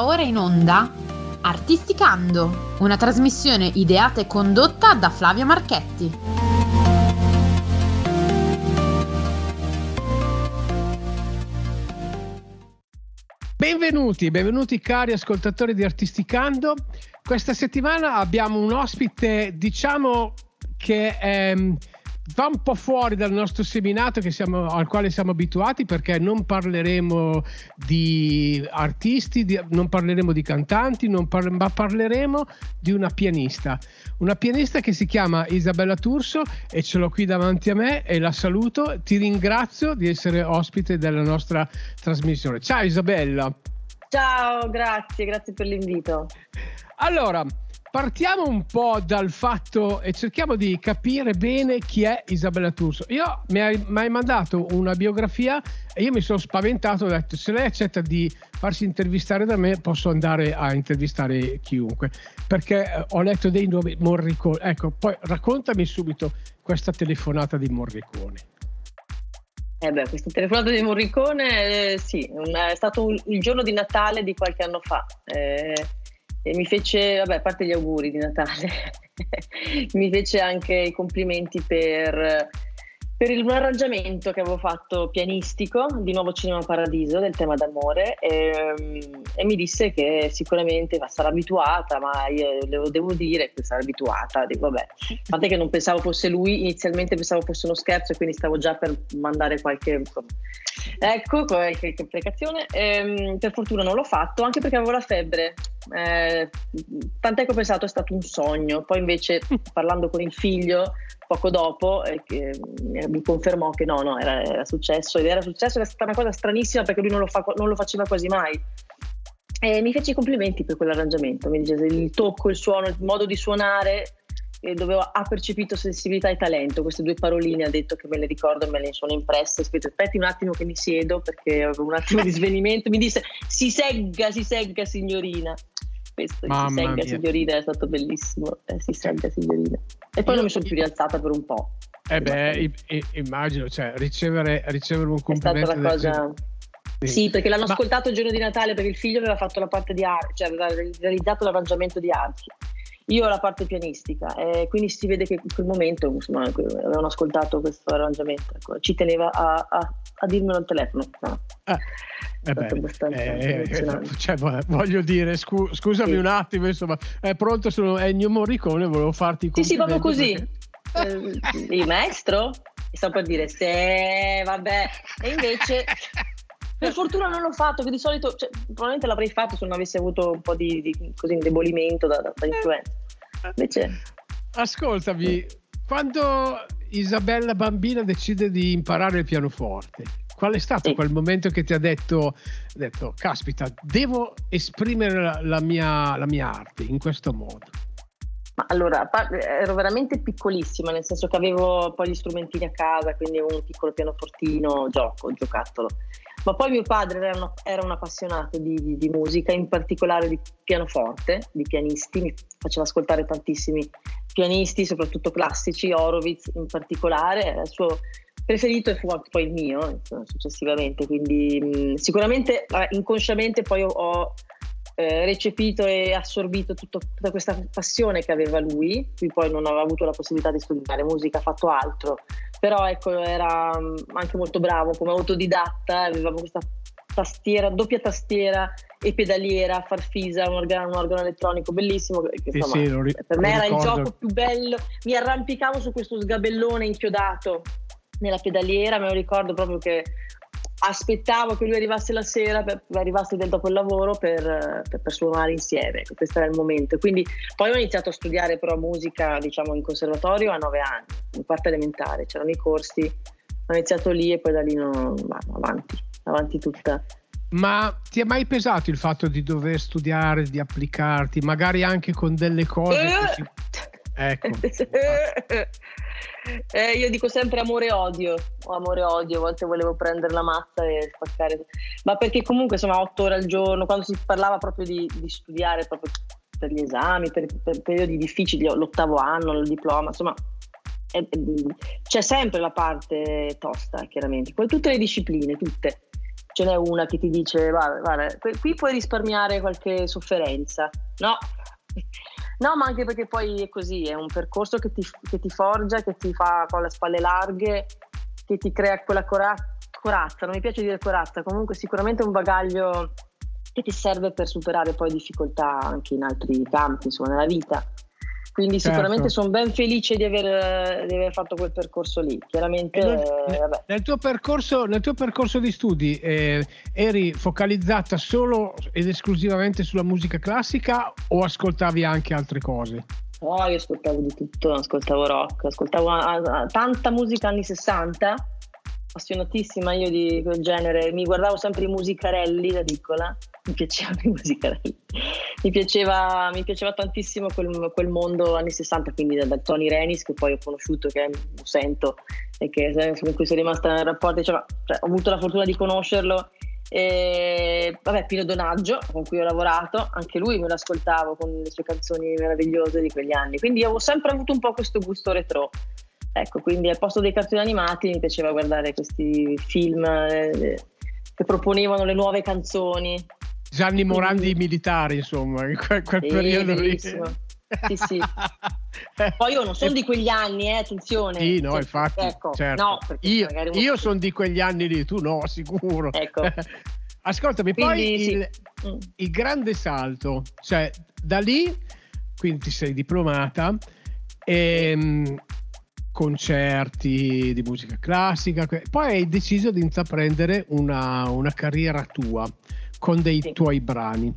Ora in onda Artisticando, una trasmissione ideata e condotta da Flavio Marchetti. Benvenuti, benvenuti cari ascoltatori di Artisticando. Questa settimana abbiamo un ospite, diciamo che è va un po' fuori dal nostro seminato siamo, al quale siamo abituati perché non parleremo di artisti, di, non parleremo di cantanti, parle, ma parleremo di una pianista. Una pianista che si chiama Isabella Turso e ce l'ho qui davanti a me e la saluto. Ti ringrazio di essere ospite della nostra trasmissione. Ciao Isabella. Ciao, grazie, grazie per l'invito. Allora, partiamo un po' dal fatto e cerchiamo di capire bene chi è Isabella Turso. Io mi hai, mi hai mandato una biografia e io mi sono spaventato, ho detto se lei accetta di farsi intervistare da me posso andare a intervistare chiunque, perché eh, ho letto dei nomi Morricone. Ecco, poi raccontami subito questa telefonata di Morricone. Eh beh, questa telefonata di Morricone, eh, sì, è stato un, il giorno di Natale di qualche anno fa. Eh, e mi fece, vabbè, a parte gli auguri di Natale, mi fece anche i complimenti per, per il, un arrangiamento che avevo fatto pianistico di Nuovo Cinema Paradiso del tema d'amore e, e mi disse che sicuramente sarà abituata, ma io le devo dire che sarà abituata. Dico, vabbè, a che non pensavo fosse lui, inizialmente pensavo fosse uno scherzo e quindi stavo già per mandare qualche... Insomma, ecco, qualche complicazione. E, per fortuna non l'ho fatto, anche perché avevo la febbre eh, tant'è che ho pensato è stato un sogno, poi invece parlando con il figlio poco dopo eh, mi confermò che no, no, era, era, successo ed era successo, era stata una cosa stranissima perché lui non lo, fa, non lo faceva quasi mai. E mi fece i complimenti per quell'arrangiamento, mi dice il tocco, il suono, il modo di suonare dove ha percepito sensibilità e talento, queste due paroline ha detto che me le ricordo e me le sono impresse, aspetti un attimo che mi siedo perché avevo un attimo di svenimento, mi disse si segga, si segga signorina questo Mamma si mia. signorina è stato bellissimo eh, si segga signorina e poi non mi sono più rialzata per un po' eh beh immagino cioè ricevere, ricevere un complimento è stata la cosa sì. sì, perché l'hanno Ma... ascoltato il giorno di Natale perché il figlio aveva fatto la parte di arte, cioè aveva realizzato l'arrangiamento di archi. Io ho la parte pianistica e quindi si vede che in quel momento insomma, avevano ascoltato questo arrangiamento. Ecco, ci teneva a, a, a dirmelo al telefono. No. Ah. Eh beh, eh, eh cioè, voglio dire, scu- scusami sì. un attimo, insomma, è pronto, sono Ennio Morricone, volevo farti i Sì, sì, proprio così. Perché... Eh, il maestro? Sto per dire, se vabbè, e invece per fortuna non l'ho fatto, che di solito cioè, probabilmente l'avrei fatto se non avessi avuto un po' di, di così, indebolimento da, da, da influenza. Invece... Ascoltami, quando Isabella bambina decide di imparare il pianoforte, qual è stato sì. quel momento che ti ha detto, detto caspita, devo esprimere la, la, mia, la mia arte in questo modo? Ma allora, ero veramente piccolissima, nel senso che avevo poi gli strumentini a casa, quindi avevo un piccolo pianofortino, gioco, giocattolo. Ma poi mio padre era, una, era un appassionato di, di, di, musica, in particolare di pianoforte, di pianisti, mi faceva ascoltare tantissimi pianisti, soprattutto classici, Horowitz in particolare, era il suo preferito e fu anche poi il mio successivamente, quindi mh, sicuramente inconsciamente poi ho, ho eh, recepito e assorbito tutto, tutta questa passione che aveva lui, lui poi non aveva avuto la possibilità di studiare musica, ha fatto altro, però ecco era anche molto bravo come autodidatta, avevamo questa tastiera, doppia tastiera e pedaliera, farfisa, un organo, un organo elettronico bellissimo. Che, insomma, sì, sì, ri- per me era il gioco più bello. Mi arrampicavo su questo sgabellone inchiodato nella pedaliera, me lo ricordo proprio che aspettavo che lui arrivasse la sera, per, arrivasse dopo il lavoro per, per, per, suonare insieme, questo era il momento. Quindi poi ho iniziato a studiare però musica, diciamo, in conservatorio a nove anni, in quarta elementare, c'erano i corsi, ho iniziato lì e poi da lì non, avanti, avanti tutta. Ma ti è mai pesato il fatto di dover studiare, di applicarti, magari anche con delle cose? Eh. Si... Ecco. Eh, io dico sempre amore e odio, o amore e odio, a volte volevo prendere la mazza e spaccare, ma perché comunque insomma otto ore al giorno, quando si parlava proprio di, di studiare proprio per gli esami, per, per, periodi difficili, l'ottavo anno, il diploma, insomma è, c'è sempre la parte tosta chiaramente, poi tutte le discipline, tutte, ce n'è una che ti dice guarda, guarda, qui puoi risparmiare qualche sofferenza. No, no, ma anche perché poi è così, è un percorso che ti, che ti forgia, che ti fa con le spalle larghe, che ti crea quella cora- corazza, non mi piace dire corazza, comunque sicuramente un bagaglio che ti serve per superare poi difficoltà anche in altri campi, insomma, nella vita. Quindi certo. sicuramente sono ben felice di aver, di aver, fatto quel percorso lì. Chiaramente, nel, eh, nel, tuo, percorso, nel tuo percorso di studi eh, eri focalizzata solo ed esclusivamente sulla musica classica o ascoltavi anche altre cose? Oh, io ascoltavo di tutto, ascoltavo rock, ascoltavo a, a, tanta musica anni 60 appassionatissima io di quel genere, mi guardavo sempre i musicarelli da piccola, mi piacevano i musicarelli, mi piaceva, mi piaceva tantissimo quel, quel, mondo anni 60, quindi da, da, Tony Renis che poi ho conosciuto, che lo sento e che, con cui sono rimasta in rapporto, cioè, ho avuto la fortuna di conoscerlo. E, vabbè, Pino Donaggio con cui ho lavorato, anche lui me l'ascoltavo con le sue canzoni meravigliose di quegli anni, quindi ho sempre avuto un po' questo gusto retro. Ecco, quindi al posto dei cartoni animati mi piaceva guardare questi film eh, che proponevano le nuove canzoni. Gianni Morandi quindi... militari, insomma, in quel, quel sì, periodo lì. Sì, sì. Poi io non sono di quegli anni, eh, attenzione. Sì, no, infatti. Ecco, certo. no, io, io sono di quegli anni lì, tu no, sicuro. Ecco. Ascoltami, quindi, poi sì. il, mm. il, grande salto, cioè da lì, quindi ti sei diplomata, e, ehm, concerti di musica classica, poi hai deciso di intraprendere una, una carriera tua con dei sì. tuoi brani.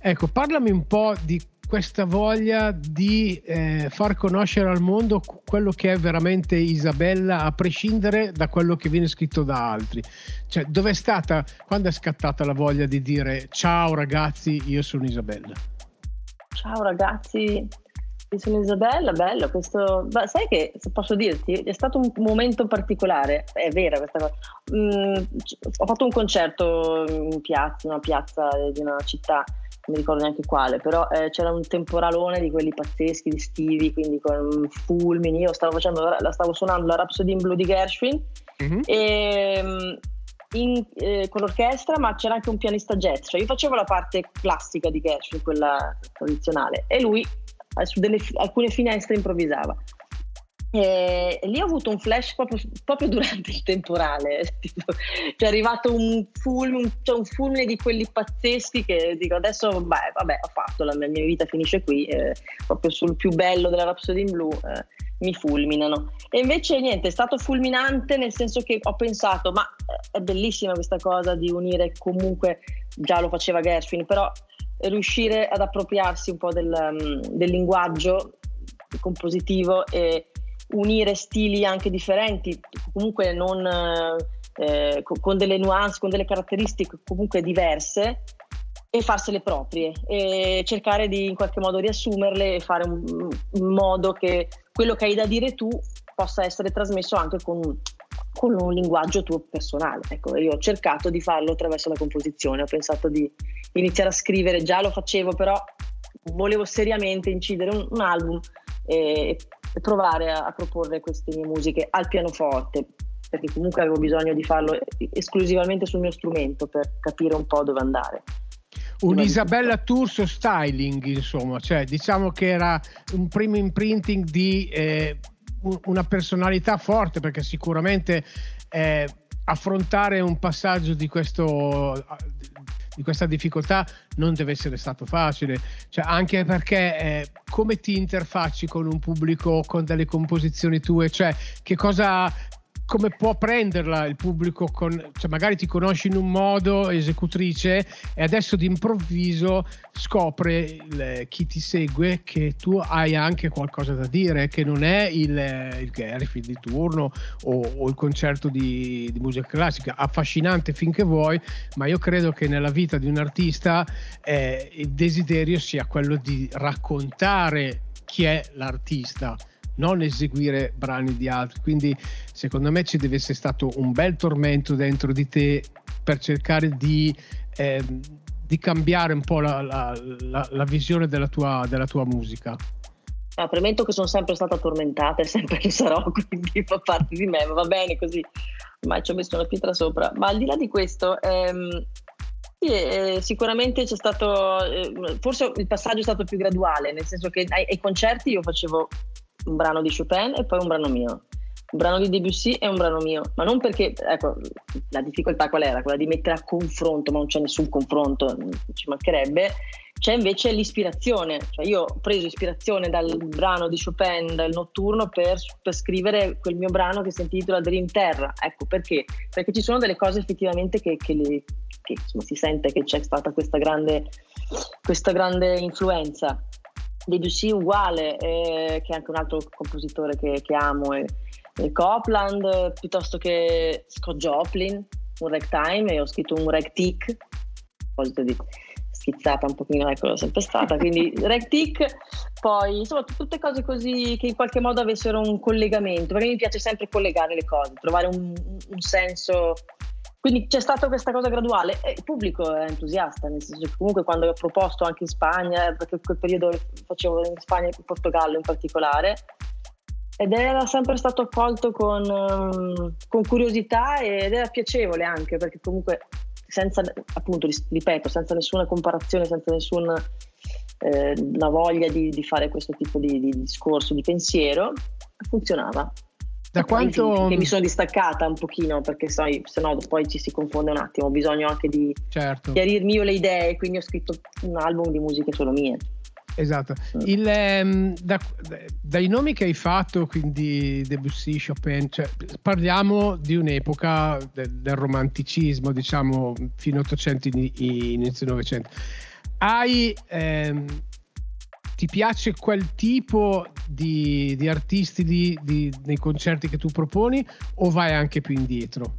Ecco, parlami un po' di questa voglia di eh, far conoscere al mondo quello che è veramente Isabella, a prescindere da quello che viene scritto da altri. Cioè, dove è stata, quando è scattata la voglia di dire ciao ragazzi, io sono Isabella? Ciao ragazzi, sono Isabella, bello questo. Ma sai che se posso dirti, è stato un momento particolare, è vera questa cosa. Mm, ho fatto un concerto in piazza, una piazza di una città, non mi ricordo neanche quale, però eh, c'era un temporalone di quelli pazzeschi, estivi, quindi con fulmini. Io stavo, facendo, la stavo suonando la Rhapsody in Blue di Gershwin mm-hmm. e, mm, in, eh, con l'orchestra, ma c'era anche un pianista jazz. Cioè io facevo la parte classica di Gershwin, quella tradizionale, e lui su delle, alcune finestre improvvisava. E lì ho avuto un flash proprio, proprio durante il temporale, cioè è arrivato un fulmine, cioè un fulmine di quelli pazzeschi che dico adesso beh, vabbè ho fatto, la mia, vita finisce qui, eh, proprio sul più bello della Rhapsody in Blue eh, mi fulminano. E invece niente, è stato fulminante nel senso che ho pensato ma eh, è bellissima questa cosa di unire comunque, già lo faceva Gershwin, però riuscire ad appropriarsi un po' del, um, del linguaggio compositivo e unire stili anche differenti, comunque non, eh, con delle nuance, con delle caratteristiche comunque diverse e farsele proprie e cercare di in qualche modo riassumerle e fare un modo che quello che hai da dire tu possa essere trasmesso anche con, con un linguaggio tuo personale. Ecco, io ho cercato di farlo attraverso la composizione, ho pensato di iniziare a scrivere, già lo facevo, però volevo seriamente incidere un, un album e, e provare a, a, proporre queste mie musiche al pianoforte, perché comunque avevo bisogno di farlo esclusivamente sul mio strumento per capire un po' dove andare. Un Isabella Turso styling, insomma, cioè diciamo che era un primo imprinting di eh, una personalità forte, perché sicuramente eh, affrontare un passaggio di questo di questa difficoltà non deve essere stato facile, cioè, anche perché eh, come ti interfacci con un pubblico con delle composizioni tue, cioè che cosa come può prenderla il pubblico con, cioè magari ti conosci in un modo esecutrice e adesso d'improvviso scopre il, chi ti segue che tu hai anche qualcosa da dire che non è il, il Garfield di turno o, o il concerto di, di, musica classica. Affascinante finché vuoi ma io credo che nella vita di un artista eh, il desiderio sia quello di raccontare chi è l'artista non eseguire brani di altri. Quindi secondo me ci deve essere stato un bel tormento dentro di te per cercare di, eh, di cambiare un po' la, la, la, la visione della tua, della tua musica. Ah, premetto che sono sempre stata tormentata e sempre lo sarò, quindi fa parte di me, ma va bene così. ormai ci ho messo una pietra sopra, ma al di là di questo, ehm, sì, eh, sicuramente c'è stato, eh, forse il passaggio è stato più graduale, nel senso che ai, ai, concerti io facevo un brano di Chopin e poi un brano mio, un brano di Debussy e un brano mio, ma non perché, ecco, la difficoltà qual era? Quella di mettere a confronto, ma non c'è nessun confronto, ci mancherebbe, c'è invece l'ispirazione, cioè io ho preso ispirazione dal brano di Chopin, dal notturno, per, per scrivere quel mio brano che si intitola Dream Terra. Ecco perché? Perché ci sono delle cose effettivamente che, che, le, che insomma, si sente che c'è stata questa grande, questa grande influenza. Debussy uguale, eh, che è anche un altro compositore che, che amo, è, è Copland, piuttosto che Scott Joplin, un ragtime, e ho scritto un ragtick, a di schizzata un pochino, ecco, l'ho sempre stata, quindi Rectic, poi insomma tutte cose così che in qualche modo avessero un collegamento, perché mi piace sempre collegare le cose, trovare un, un senso quindi c'è stata questa cosa graduale e il pubblico è entusiasta, nel senso che comunque quando ho proposto anche in Spagna, perché quel periodo facevo in Spagna e in Portogallo in particolare, ed era sempre stato accolto con, um, con curiosità ed era piacevole anche perché comunque senza, appunto, ripeto, senza nessuna comparazione, senza nessuna eh, voglia di, di, fare questo tipo di, di, discorso, di pensiero, funzionava. Da quanto... Che mi sono distaccata un pochino perché sai, se no poi ci si confonde un attimo, ho bisogno anche di certo. chiarirmi io le idee, quindi ho scritto un album di musiche solo mie. Esatto. Mm. Il, um, da, dai nomi che hai fatto, quindi Debussy, Chopin, cioè, parliamo di un'epoca del, del romanticismo, diciamo, fino all'Ottocento, inizio Novecento. Hai, ehm, ti piace quel tipo di, di artisti di, di, nei concerti che tu proponi o vai anche più indietro?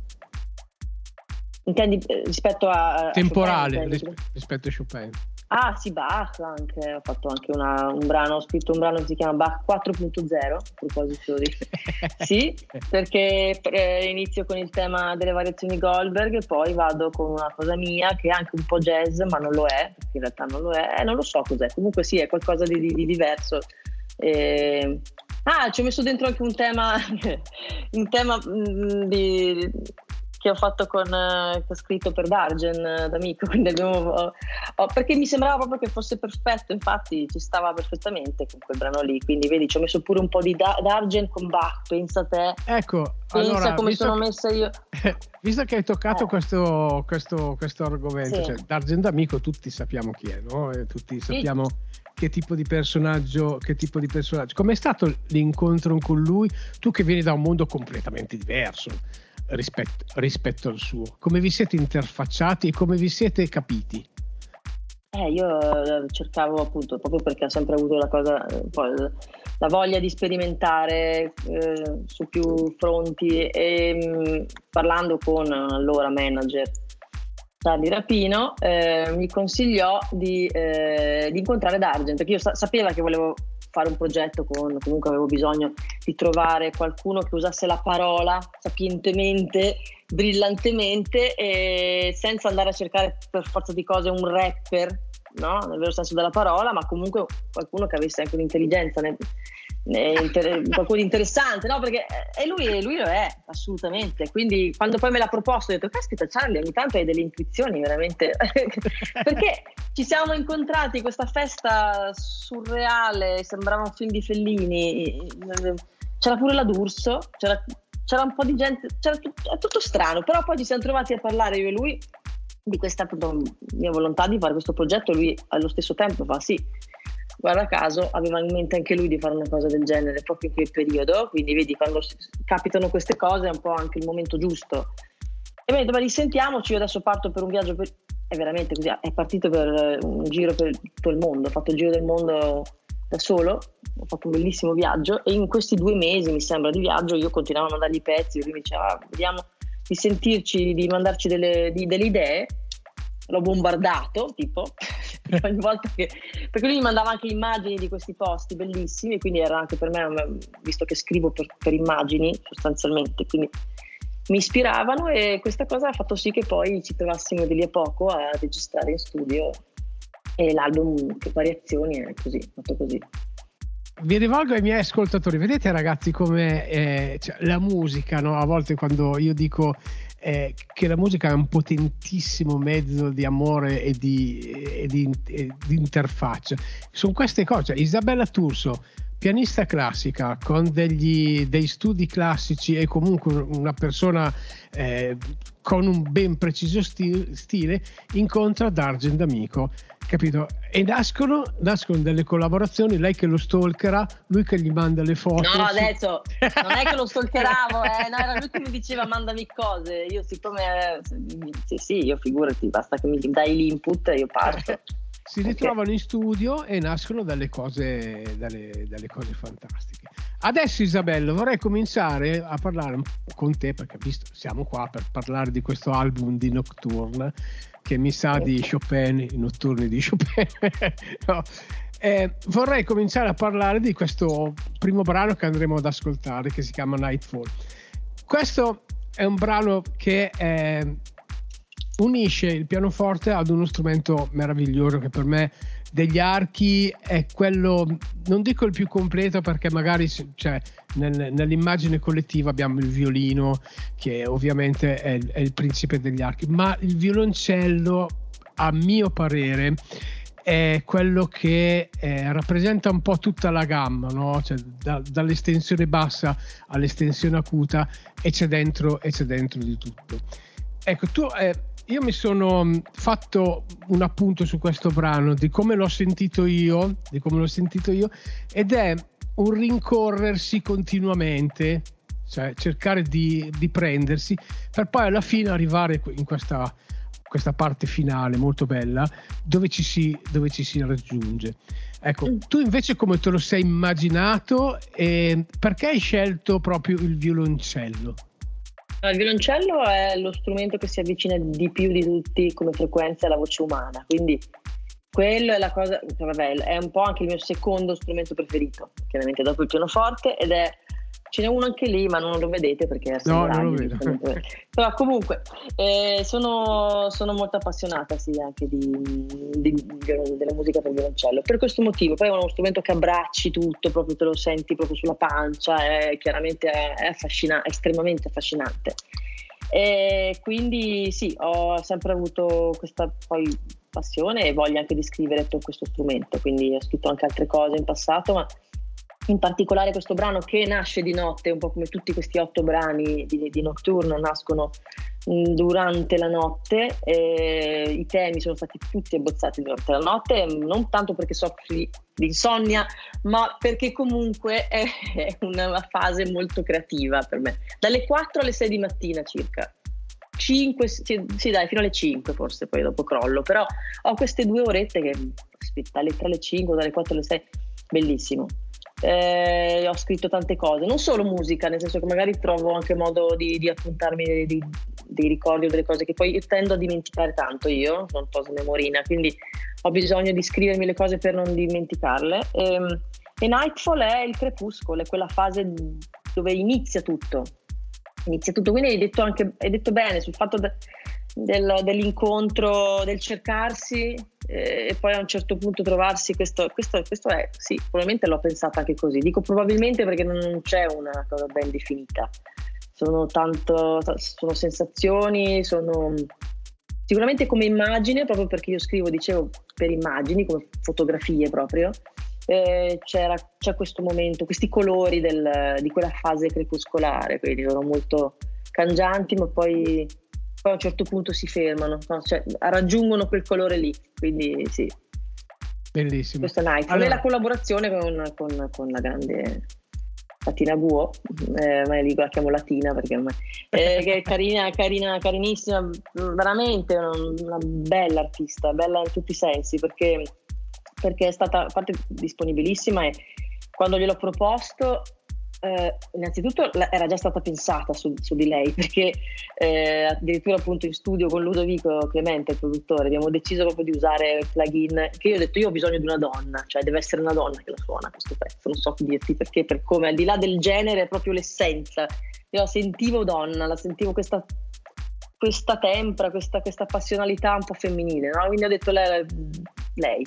Intendi eh, rispetto a... Temporale, a Chopin, rispetto a Chopin. Ah sì, Bach anche, ho fatto anche una, un brano, ho scritto un brano che si chiama Bach 4.0, a proposito di... sì, perché eh, inizio con il tema delle variazioni Goldberg e poi vado con una cosa mia che è anche un po' jazz, ma non lo è, perché in realtà non lo è, eh, non lo so cos'è, comunque sì, è qualcosa di, di, di diverso. E... Ah, ci ho messo dentro anche un tema, un tema mh, mm, di che ho fatto con eh, che ho scritto per Dargen eh, d'amico quindi abbiamo, oh, perché mi sembrava proprio che fosse perfetto infatti ci stava perfettamente con quel brano lì quindi vedi ci ho messo pure un po' di da- Dargen con Bach pensa a te ecco pensa allora, come sono che, messa io visto che hai toccato eh. questo, questo, questo, argomento sì. cioè, Dargen d'amico tutti sappiamo chi è no? Tutti sappiamo sì. che tipo di personaggio che tipo di personaggio com'è stato l'incontro con lui tu che vieni da un mondo completamente diverso rispetto, rispetto al suo? Come vi siete interfacciati e come vi siete capiti? Eh, io eh, cercavo appunto, proprio perché ho sempre avuto la cosa, poi, la voglia di sperimentare eh, su più fronti e mh, mm, parlando con allora manager Charlie Rapino eh, mi consigliò di, eh, di, incontrare D'Argent perché io sa- sapeva che volevo fare un progetto con, comunque avevo bisogno di trovare qualcuno che usasse la parola sapientemente, brillantemente e senza andare a cercare per forza di cose un rapper, no? nel vero senso della parola, ma comunque qualcuno che avesse anche un'intelligenza nel, Inter- qualcuno di interessante, no? Perché e lui, lui, lo è assolutamente. Quindi, quando poi me l'ha proposto, ho detto: Caspita, Charlie, ogni tanto hai delle intuizioni veramente. Perché ci siamo incontrati in questa festa surreale, sembrava un film di Fellini. C'era pure la D'Urso, c'era, c'era un po' di gente, c'era tutto, tutto strano. Però poi ci siamo trovati a parlare io e lui di questa appunto, mia volontà di fare questo progetto. Lui allo stesso tempo fa sì guarda caso aveva in mente anche lui di fare una cosa del genere proprio in quel periodo, quindi vedi quando capitano queste cose è un po' anche il momento giusto. E mi ha detto, ma risentiamoci, io adesso parto per un viaggio, per... è veramente così, è partito per un giro per tutto il mondo, ho fatto il giro del mondo da solo, ho fatto un bellissimo viaggio e in questi due mesi, mi sembra, di viaggio io continuavo a mandargli pezzi, lui mi diceva, ah, vediamo di sentirci, di mandarci delle, di, delle idee, l'ho bombardato, tipo, ogni volta che... perché lui mi mandava anche immagini di questi posti bellissimi, quindi era anche per me, visto che scrivo per, per immagini sostanzialmente, quindi mi ispiravano e questa cosa ha fatto sì che poi ci trovassimo di lì a poco a registrare in studio e l'album che variazioni è così, fatto così. vi rivolgo ai miei ascoltatori, vedete ragazzi come eh, cioè, la musica, no? a volte quando io dico eh, che la musica è un potentissimo mezzo di amore e di, e di, e di interfaccia, sono queste cose, Isabella Turso, pianista classica con degli, dei studi classici e comunque una persona eh, con un ben preciso stile, incontra D'Argent D'Amico capito? E nascono, nascono, delle collaborazioni, lei che lo stalkerà, lui che gli manda le foto. No, adesso non è che lo stalkeravo, eh, no, era lui che mi diceva mandami cose. Io siccome sì, sì, io figurati, basta che mi dai l'input e io parto. Si ritrovano okay. in studio e nascono delle cose, delle, delle cose fantastiche. Adesso Isabella vorrei cominciare a parlare con te perché visto siamo qua per parlare di questo album di Nocturne che mi sa di Chopin, i notturni di Chopin. no. eh, vorrei cominciare a parlare di questo primo brano che andremo ad ascoltare, che si chiama Nightfall. Questo è un brano che eh, unisce il pianoforte ad uno strumento meraviglioso che per me degli archi è quello, non dico il più completo perché magari cioè, nel, nell'immagine collettiva abbiamo il violino che ovviamente è, è, il principe degli archi, ma il violoncello a mio parere è quello che eh, rappresenta un po' tutta la gamma, no? cioè, da, dall'estensione bassa all'estensione acuta e c'è dentro, e c'è dentro di tutto. Ecco, tu eh, io mi sono mm, fatto un appunto su questo brano di come l'ho sentito io, di come l'ho sentito io, ed è un rincorrersi continuamente, cioè cercare di, di prendersi per poi alla fine arrivare in questa, questa parte finale molto bella dove ci si, dove ci si raggiunge. Ecco, mm. tu invece come te lo sei immaginato e perché hai scelto proprio il violoncello? Il violoncello è lo strumento che si avvicina di più di tutti come frequenza alla voce umana, quindi quello è la cosa, vabbè, è un po' anche il mio secondo strumento preferito, chiaramente dopo il pianoforte, ed è Ce n'è uno anche lì, ma non lo vedete perché è No, non lo vedo. Però comunque eh, sono, sono, molto appassionata sì, anche di, di, di, della musica per violoncello. Per questo motivo, poi è uno strumento che abbracci tutto, proprio te lo senti proprio sulla pancia, è chiaramente è, è estremamente affascinante. E quindi sì, ho sempre avuto questa poi passione e voglia anche di scrivere per questo strumento, quindi ho scritto anche altre cose in passato, ma in particolare questo brano che nasce di notte, un po' come tutti questi otto brani di, di Nocturno nascono mm, durante la notte, eh, i temi sono stati tutti abbozzati durante la notte, non tanto perché soffri di insonnia, ma perché comunque è, è una fase molto creativa per me. Dalle 4 alle 6 di mattina circa. 5, sì, sì, dai, fino alle 5 forse, poi dopo crollo, però ho queste due orette che, aspetta, dalle 3 alle 5, dalle 4 alle 6, bellissimo eh, ho scritto tante cose, non solo musica, nel senso che magari trovo anche modo di, di appuntarmi dei, dei, dei, ricordi o delle cose che poi tendo a dimenticare tanto io, sono un po' memorina, quindi ho bisogno di scrivermi le cose per non dimenticarle. E, ehm, e Nightfall è il crepuscolo, è quella fase dove inizia tutto. Inizia tutto, quindi hai detto, anche, hai detto bene sul fatto de, del, dell'incontro, del cercarsi eh, e poi a un certo punto trovarsi questo, questo, questo, è, sì, probabilmente l'ho pensata anche così, dico probabilmente perché non c'è una cosa ben definita, sono tanto, sono sensazioni, sono sicuramente come immagine, proprio perché io scrivo, dicevo, per immagini, come fotografie proprio, eh, c'è questo momento, questi colori del, di quella fase crepuscolare, quindi sono molto cangianti, ma poi poi a un certo punto si fermano, no? cioè, raggiungono quel colore lì, quindi sì. Bellissimo. Questo è Night. Allora... la collaborazione con, con, con, la grande Latina Guo, eh, ma io la chiamo Latina perché ormai, eh, che è carina, carina, carinissima, veramente una, una bella artista, bella in tutti i sensi, perché, perché è stata a parte disponibilissima e quando gliel'ho proposto eh, innanzitutto era già stata pensata su, su di lei perché eh, addirittura appunto in studio con Ludovico Clemente, il produttore, abbiamo deciso proprio di usare il plugin che io ho detto io ho bisogno di una donna, cioè deve essere una donna che la suona questo pezzo, non so dirti perché, per come, al di là del genere è proprio l'essenza, io la sentivo donna, la sentivo questa, questa tempra, questa, questa passionalità un po' femminile, no? quindi ho detto lei, lei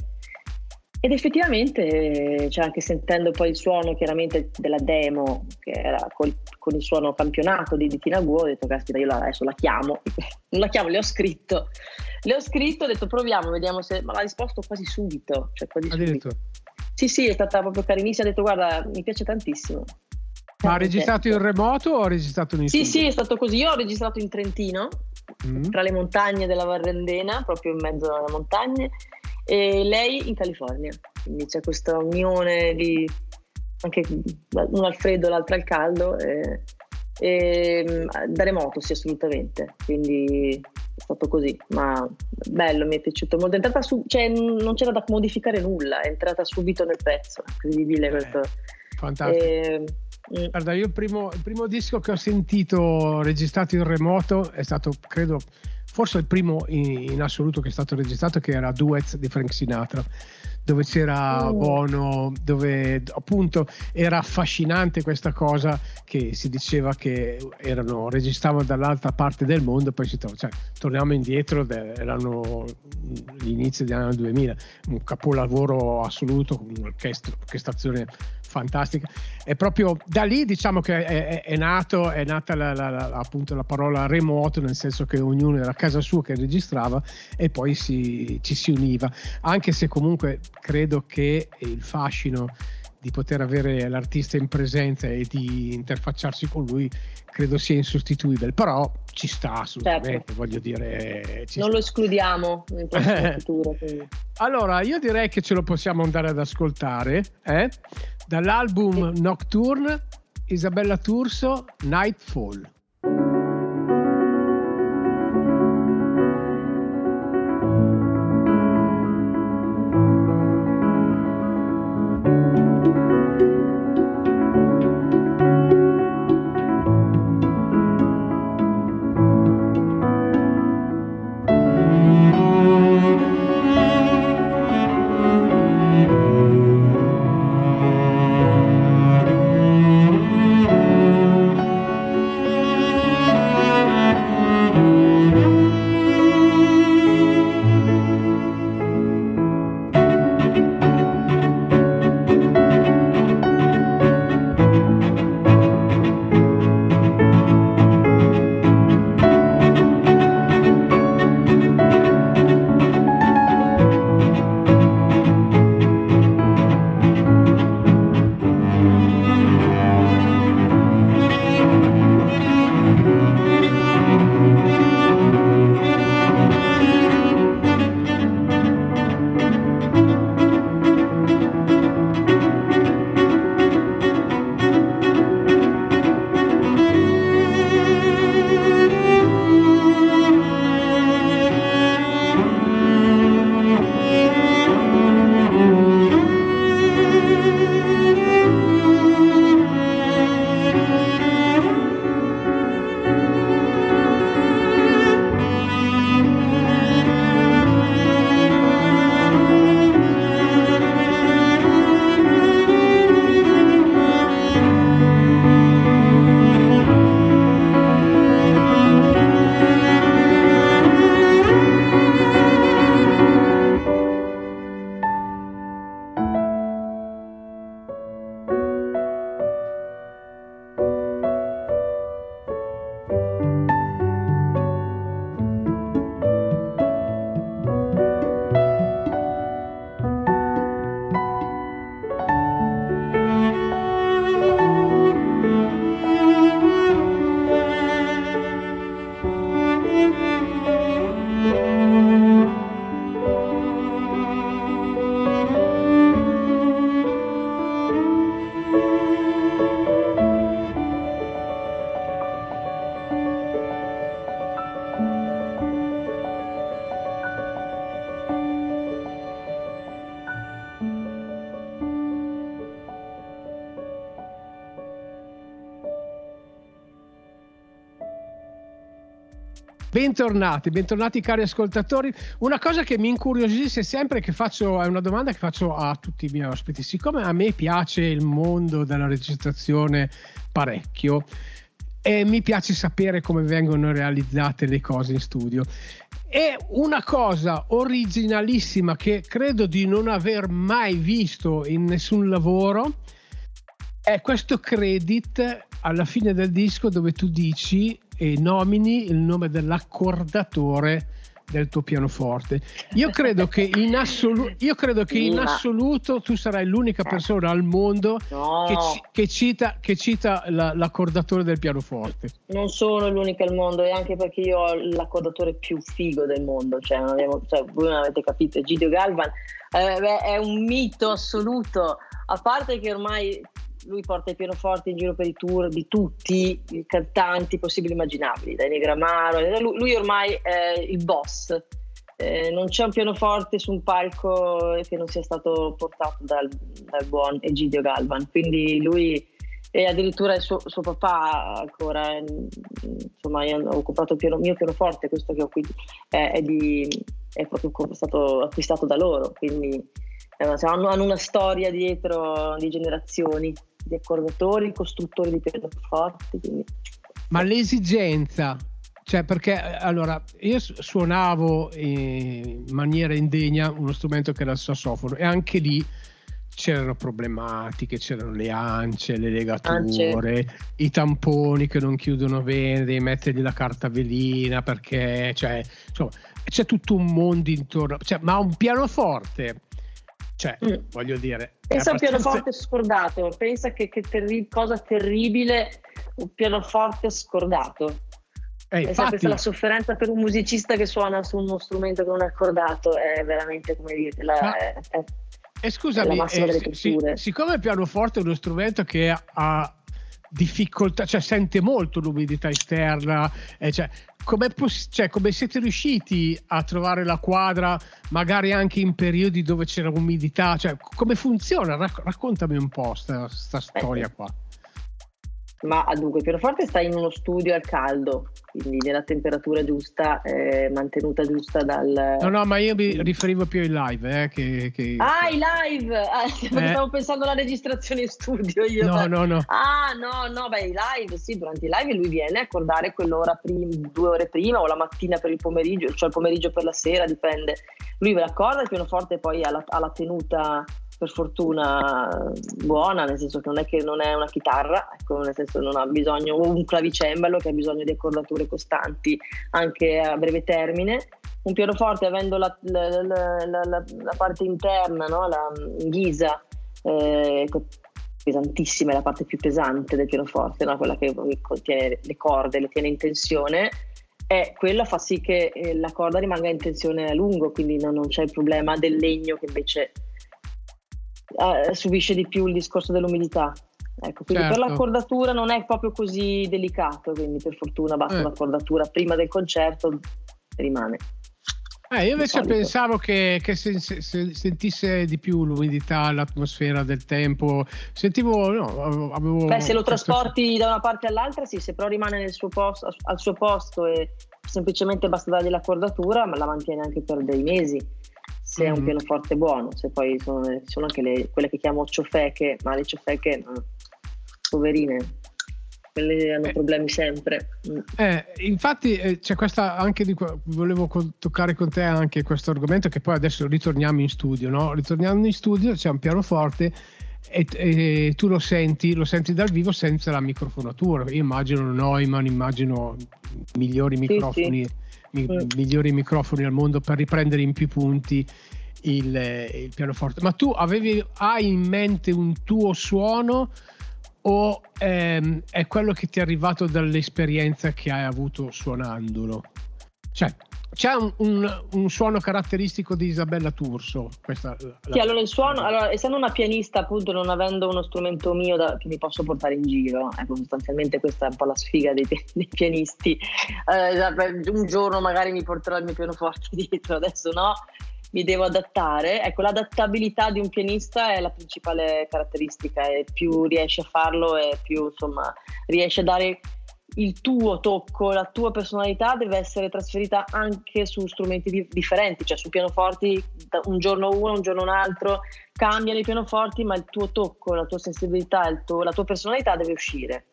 ed effettivamente, cioè anche sentendo poi il suono chiaramente della demo, che era col, con il suono campionato di, di Tina Guo, ho detto, caspita, io adesso la chiamo, non la chiamo, le ho scritto, le ho scritto, ho detto proviamo, vediamo se, ma l'ha risposto quasi subito, cioè quasi subito. Sì, sì, è stata proprio carinissima, ha detto guarda, mi piace tantissimo. Ma ha registrato in remoto o ha registrato in Sì, sì, è stato così. Io ho registrato in Trentino, mm. tra le montagne della Varrendena, proprio in mezzo alle montagne, e lei in California. Quindi c'è questa unione di anche uno al freddo, l'altro al caldo. E, e, da remoto, sì, assolutamente. Quindi è stato così, ma bello, mi è piaciuto molto. È entrata su, cioè, non c'era da modificare nulla, è entrata subito nel pezzo. Incredibile eh, questo. Fantastico. E, mm. Guarda, io il primo, il primo disco che ho sentito registrato in remoto è stato, credo, forse il primo in, in, assoluto che è stato registrato che era Duets di Frank Sinatra dove c'era oh. Bono dove appunto era affascinante questa cosa che si diceva che erano registravano dall'altra parte del mondo poi si trova, cioè, torniamo indietro erano gli inizi degli anni 2000 un capolavoro assoluto con un'orchestrazione fantastica. È proprio da lì diciamo che è, è, nato, è nata la, la, la, appunto la parola remoto, nel senso che ognuno era a casa sua che registrava e poi si, ci si univa. Anche se comunque credo che il fascino di poter avere l'artista in presenza e di interfacciarsi con lui credo sia insostituibile però ci sta assolutamente certo. voglio dire non sta. lo escludiamo in futuro quindi. allora io direi che ce lo possiamo andare ad ascoltare eh? dall'album Nocturne Isabella Turso Nightfall Bentornati, bentornati cari ascoltatori. Una cosa che mi incuriosisce sempre, che faccio, è una domanda che faccio a tutti i miei ospiti. Siccome a me piace il mondo della registrazione parecchio, e mi piace sapere come vengono realizzate le cose in studio. E una cosa originalissima che credo di non aver mai visto in nessun lavoro è questo credit alla fine del disco dove tu dici e nomini il nome dell'accordatore del tuo pianoforte. Io credo che in, assolu- io credo che in assoluto tu sarai l'unica persona al mondo no. che, ci- che, cita, che cita la- l'accordatore del pianoforte. Non sono l'unica al mondo, e anche perché io ho l'accordatore più figo del mondo, cioè, abbiamo, cioè voi non avete capito, Gidio Galvan eh, beh, è un mito assoluto, a parte che ormai lui porta il pianoforte in giro per i tour di tutti i cantanti possibili e immaginabili, dai Negramaro, lui ormai è il boss. Eh, non c'è un pianoforte su un palco che non sia stato portato dal, dal buon Egidio Galvan, quindi lui e addirittura suo, suo papà ancora, insomma io ho comprato il piano, mio pianoforte, questo che ho qui è, è, di, è proprio stato acquistato da loro, quindi hanno, hanno una storia dietro di generazioni di accordatori, costruttori di pianoforti. Quindi... Ma l'esigenza, cioè perché allora io suonavo in maniera indegna uno strumento che era il sassofono e anche lì c'erano problematiche, c'erano le ance, le legature, ance. i tamponi che non chiudono bene, devi mettergli la carta velina perché cioè, insomma, c'è tutto un mondo intorno, cioè, ma un pianoforte cioè, mm. voglio dire... Pensa a un pianoforte scordato, pensa che, che terri- cosa terribile un pianoforte scordato. Eh, infatti... questa la sofferenza per un musicista che suona su uno strumento che non è accordato, è veramente, come dire, la, Ma... è, è, eh, scusami, eh, si, siccome il pianoforte è uno strumento che ha difficoltà, cioè sente molto l'umidità esterna, eh, cioè, come, poss- cioè, come siete riusciti a trovare la quadra magari anche in periodi dove c'era umidità? Cioè, come funziona? Rac- raccontami un po' questa storia qua. Ma dunque, il pianoforte sta in uno studio al caldo, quindi nella temperatura giusta, eh, mantenuta giusta dal... No, no, ma io mi riferivo più ai live. Eh, che, che... Ah, i live! Ah, eh. Stavo pensando alla registrazione in studio io. No, no, no. Ah, no, no, beh, i live, sì, durante i live lui viene a accordare quell'ora prima, due ore prima o la mattina per il pomeriggio, cioè il pomeriggio per la sera, dipende. Lui ve l'accorda, il pianoforte poi ha la, ha la tenuta per fortuna buona, nel senso che non è che non è una chitarra, ecco, nel senso non ha bisogno, un clavicembalo che ha bisogno di accordature costanti anche a breve termine. Un pianoforte avendo la, la, la, la parte interna, no? la ghisa, eh, pesantissima, è la parte più pesante del pianoforte, no? quella che contiene le corde, le tiene in tensione, e quella fa sì che eh, la corda rimanga in tensione a lungo, quindi non, non c'è il problema del legno che invece eh, subisce di più il discorso dell'umidità. Ecco, quindi certo. per l'accordatura non è proprio così delicato, quindi per fortuna basta eh. un'accordatura prima del concerto rimane. Eh, io invece pensavo che, che se, se, se sentisse di più l'umidità, l'atmosfera del tempo. Sentivo, no, avevo. Beh, se lo trasporti questo... da una parte all'altra, sì, se però rimane suo posto, al suo posto e semplicemente basta dargli l'accordatura, ma la mantiene anche per dei mesi se è un mm. pianoforte buono, se poi sono, sono anche le, quelle che chiamo ciofeche, ma le ciofeche, no, poverine, quelle hanno eh, problemi sempre. Mm. Eh, infatti eh, c'è questa anche di volevo co- toccare con te anche questo argomento che poi adesso ritorniamo in studio, no? Ritorniamo in studio, c'è un pianoforte e, e, tu lo senti, lo senti dal vivo senza la microfonatura. Io immagino Neumann, immagino migliori microfoni. Sì, sì mi, migliori microfoni al mondo per riprendere in più punti il, il pianoforte. Ma tu avevi, hai in mente un tuo suono o ehm, è quello che ti è arrivato dall'esperienza che hai avuto suonandolo? Cioè, c'è un, un, un, suono caratteristico di Isabella Turso. Questa, la, sì, allora il suono, allora, essendo una pianista, appunto, non avendo uno strumento mio da, che mi posso portare in giro, ecco, sostanzialmente questa è un po' la sfiga dei, dei pianisti. Eh, un giorno magari mi porterò il mio pianoforte dietro, adesso no, mi devo adattare. Ecco, l'adattabilità di un pianista è la principale caratteristica, e più riesce a farlo e più insomma riesce a dare il tuo tocco, la tua personalità deve essere trasferita anche su strumenti di- differenti, cioè su pianoforti un giorno uno, un giorno un altro, cambiano i pianoforti, ma il tuo tocco, la tua sensibilità, tuo, la tua personalità deve uscire.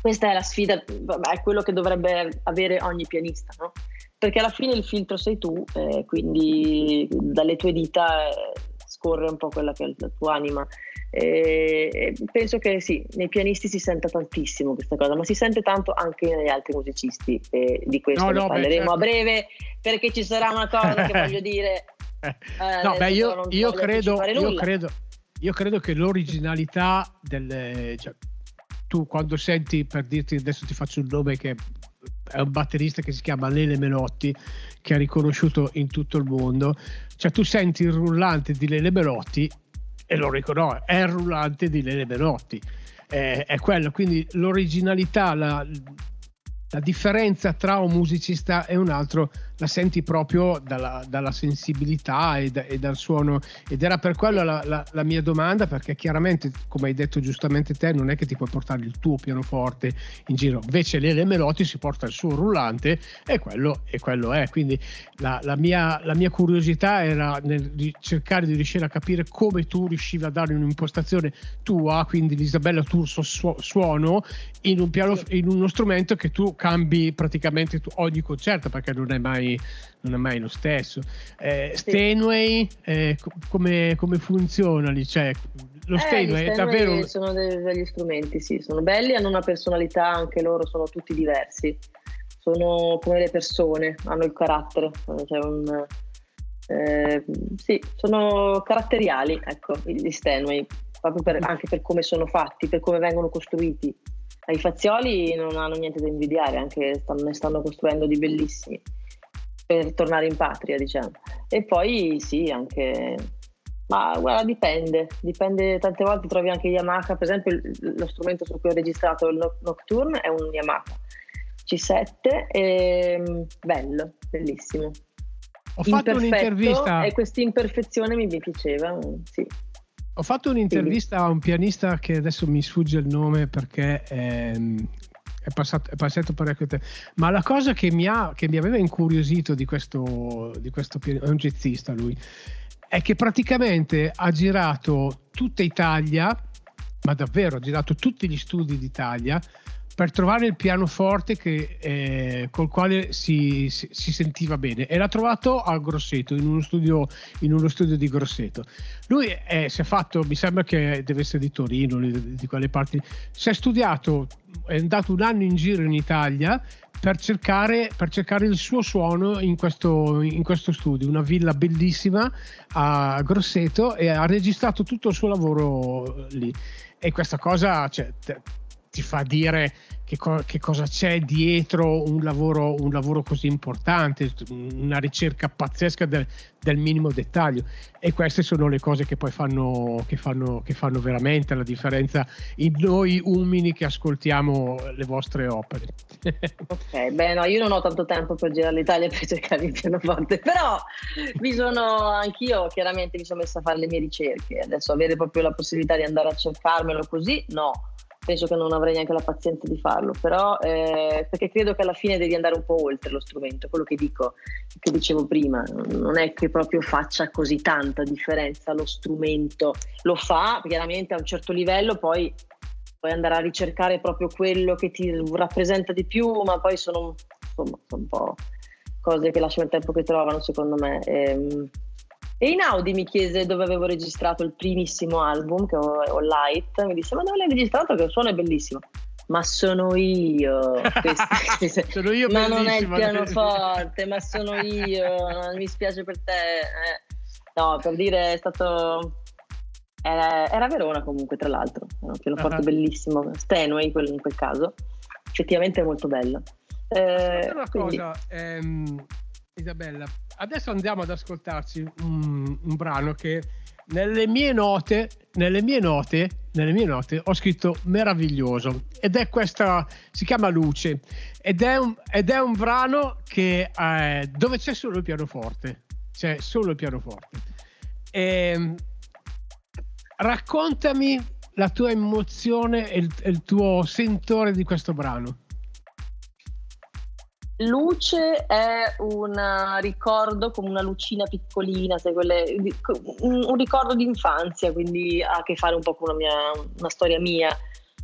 questa è la sfida, è quello che dovrebbe avere ogni pianista, no? Perché alla fine il filtro sei tu, eh, quindi dalle tue dita eh, scorre un po' quella che è la tua anima. E penso che sì, nei pianisti si senta tantissimo questa cosa, ma si sente tanto anche negli altri musicisti e di questo no, no, parleremo certo. a breve perché ci sarà una cosa che voglio dire. Eh, no, beh, io, io, credo, io, credo, io, credo, che l'originalità del... Cioè, tu quando senti, per dirti adesso ti faccio un nome che è un batterista che si chiama Lele Melotti, che è riconosciuto in tutto il mondo, cioè tu senti il rullante di Lele Melotti e lo riconosci, è il rullante di Lele Melotti, è, è quello, quindi l'originalità, la, la differenza tra un musicista e un altro la senti proprio dalla, dalla sensibilità e, da, e, dal suono. Ed era per quello la, la, la, mia domanda perché chiaramente come hai detto giustamente te non è che ti puoi portare il tuo pianoforte in giro. Invece Lele Melotti si porta il suo rullante e quello, e quello è. Quindi la, mia, mia, curiosità era nel cercare di riuscire a capire come tu riuscivi a dare un'impostazione tua quindi l'Isabella Turso su, suono in, un piano, in uno strumento che tu cambi praticamente ogni concerto perché non è mai non è mai lo stesso. Eh, Steinway, eh, come, come, funziona lì? Cioè, lo eh, Steinway è davvero... Sono degli strumenti, sì, sono belli, hanno una personalità, anche loro sono tutti diversi. Sono come le persone, hanno il carattere. Cioè un, eh, sì, sono caratteriali, ecco, gli Steinway, proprio per, anche per come sono fatti, per come vengono costruiti. I Fazioli non hanno niente da invidiare, anche stanno, ne stanno costruendo di bellissimi per tornare in patria, diciamo. E poi sì, anche... Ma guarda, dipende, dipende, tante volte trovi anche Yamaha, per esempio lo strumento su cui ho registrato il Nocturne è un Yamaha C7, e, bello, bellissimo. Ho fatto un'intervista e questa imperfezione mi piaceva, sì. Ho fatto un'intervista a un pianista che adesso mi sfugge il nome perché ehm, è passato, è passato parecchio tempo. Ma la cosa che mi, ha, che mi aveva incuriosito di questo, di questo è un jazzista lui, è che praticamente ha girato tutta Italia, ma davvero ha girato tutti gli studi d'Italia per trovare il pianoforte che, eh, col quale si, si, sentiva bene e l'ha trovato a Grosseto, in uno studio, in uno studio di Grosseto. Lui è, si è fatto, mi sembra che deve essere di Torino, di, di quelle parti, si è studiato, è andato un anno in giro in Italia per cercare, per cercare il suo suono in questo, in questo, studio, una villa bellissima a Grosseto e ha registrato tutto il suo lavoro lì. E questa cosa cioè, ti fa dire che, co- che, cosa c'è dietro un lavoro, un lavoro così importante, una ricerca pazzesca del, del, minimo dettaglio. E queste sono le cose che poi fanno, che fanno, che fanno veramente la differenza in noi umili che ascoltiamo le vostre opere. ok, beh, no, io non ho tanto tempo per girare l'Italia per cercare il pianoforte, però mi sono anch'io chiaramente mi sono messa a fare le mie ricerche. Adesso avere proprio la possibilità di andare a cercarmelo così, no penso che non avrei neanche la pazienza di farlo, però eh, perché credo che alla fine devi andare un po' oltre lo strumento, quello che dico, che dicevo prima, non è che proprio faccia così tanta differenza lo strumento, lo fa chiaramente a un certo livello, poi puoi andare a ricercare proprio quello che ti rappresenta di più, ma poi sono, insomma, sono un po' cose che lasciano il tempo che trovano secondo me. Ehm, e in Audi mi chiese dove avevo registrato il primissimo album, che ho, ho Light, mi disse ma dove l'hai registrato che il suono è bellissimo. Ma sono io, sono io ma non è il pianoforte, ma sono io, mi spiace per te. Eh. No, per dire è stato era, era, Verona comunque, tra l'altro, era un pianoforte uh-huh. bellissimo, Stenway in quel, in quel caso, effettivamente è molto bello. Eh, una quindi... cosa, ehm, Isabella, adesso andiamo ad ascoltarci un, un brano che nelle mie note, nelle mie note, nelle mie note ho scritto meraviglioso ed è questa, si chiama Luce ed è un, ed è un brano che, eh, dove c'è solo il pianoforte, c'è solo il pianoforte. E, ehm, raccontami la tua emozione e il, il tuo sentore di questo brano. Luce è un ricordo come una lucina piccolina, quelle, un, ricordo di infanzia, quindi ha a che fare un po' con una, mia, una storia mia.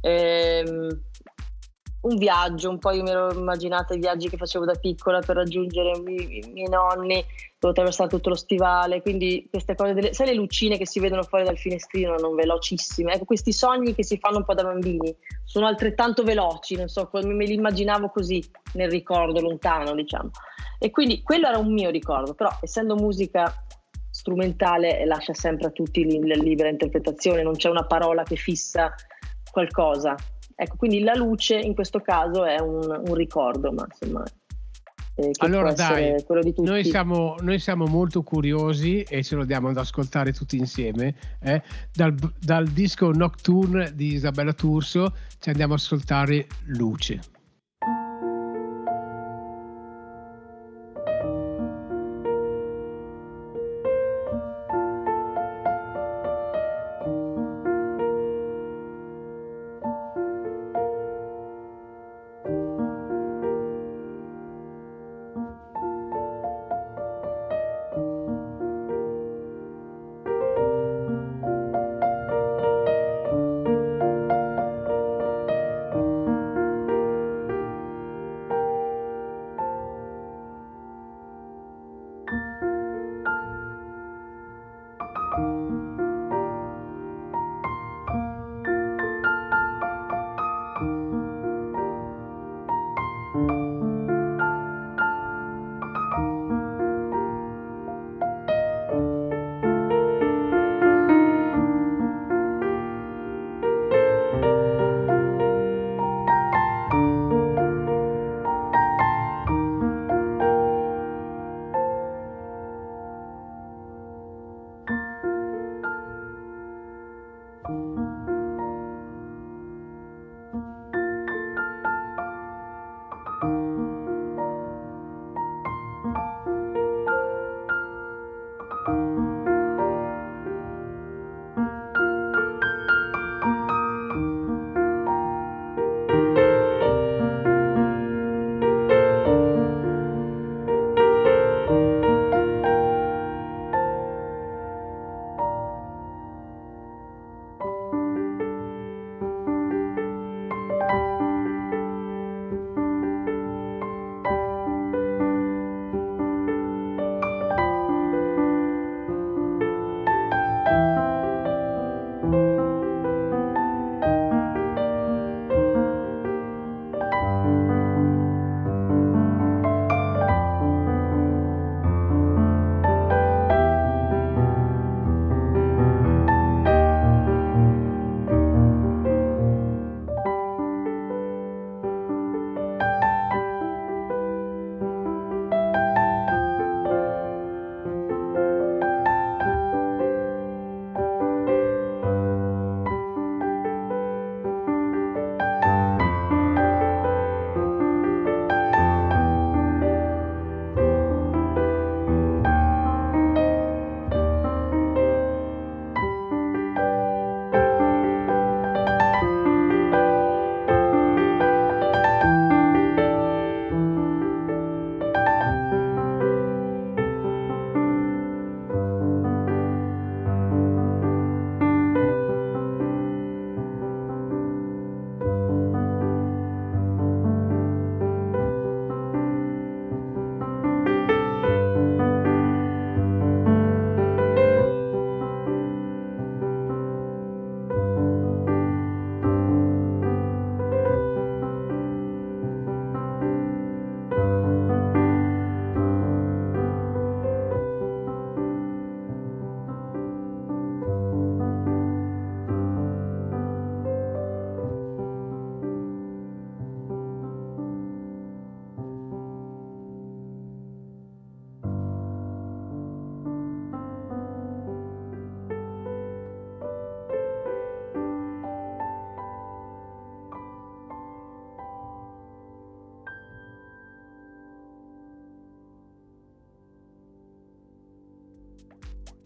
Ehm, un viaggio, un po' io mi ero immaginata i viaggi che facevo da piccola per raggiungere i, i miei nonni, devo attraversare tutto lo stivale, quindi queste cose, delle, sai le lucine che si vedono fuori dal finestrino, non velocissime, ecco questi sogni che si fanno un po' da bambini, sono altrettanto veloci, non so, me li immaginavo così nel ricordo lontano, diciamo. E quindi quello era un mio ricordo, però essendo musica strumentale lascia sempre a tutti la libera interpretazione, non c'è una parola che fissa qualcosa. Ecco, quindi la luce in questo caso è un, un ricordo, ma insomma eh, allora dai, noi siamo, noi siamo, molto curiosi e ce lo diamo ad ascoltare tutti insieme. Eh? Dal, dal disco Nocturne di Isabella Turso ci andiamo ad ascoltare Luce.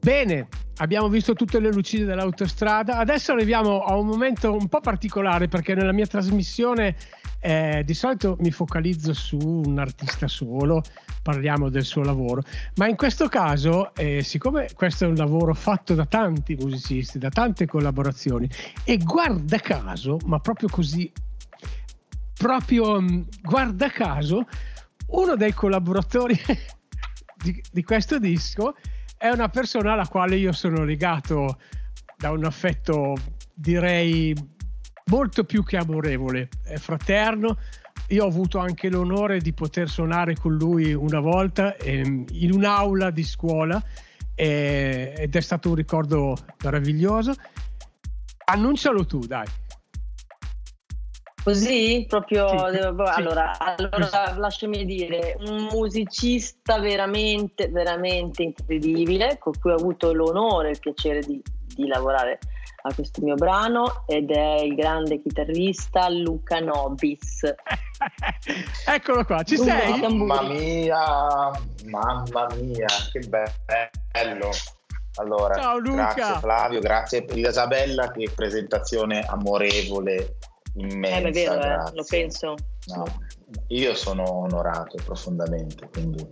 Bene, abbiamo visto tutte le lucine dell'autostrada. Adesso arriviamo a un momento un po' particolare perché nella mia trasmissione eh, di solito mi focalizzo su un artista solo, parliamo del suo lavoro, ma in questo caso, eh, siccome questo è un lavoro fatto da tanti musicisti, da tante collaborazioni, e guarda caso, ma proprio così proprio mm, guarda caso, uno dei collaboratori di, di questo disco è una persona alla quale io sono legato da un affetto direi molto più che amorevole, è fraterno. Io ho avuto anche l'onore di poter suonare con lui una volta ehm, in un'aula di scuola eh, ed è stato un ricordo meraviglioso. Annuncialo tu, dai. Così proprio sì, devo, sì. allora, allora lasciami dire un musicista veramente veramente incredibile con cui ho avuto l'onore e il piacere di, di lavorare a questo mio brano ed è il grande chitarrista Luca Nobis. Eccolo qua, ci sei? Mamma mia, mamma mia, che bello. Allora, Ciao Luca. grazie Flavio, grazie Isabella, che presentazione amorevole, immensa. Eh, è vero, eh, lo penso. No, io sono onorato profondamente, quindi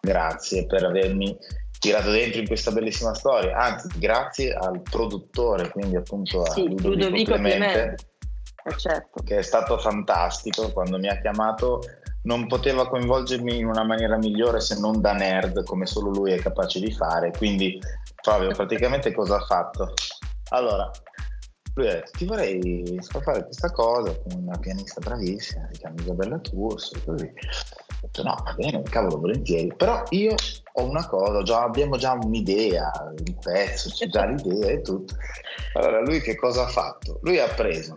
grazie per avermi tirato dentro in questa bellissima storia, anzi grazie al produttore, quindi appunto a sì, Ludovico, Ludovico Clemente, eh, certo. che è stato fantastico quando mi ha chiamato, non poteva coinvolgermi in una maniera migliore se non da nerd come solo lui è capace di fare, quindi Fabio praticamente cosa ha fatto? Allora, lui ha detto ti vorrei fare questa cosa con una pianista bravissima, si chiama Isabella Turso, così. Ho detto no, va bene, cavolo, volentieri, però io ho una cosa, già, abbiamo già un'idea, un pezzo, c'è già l'idea e tutto. Allora lui che cosa ha fatto? Lui ha preso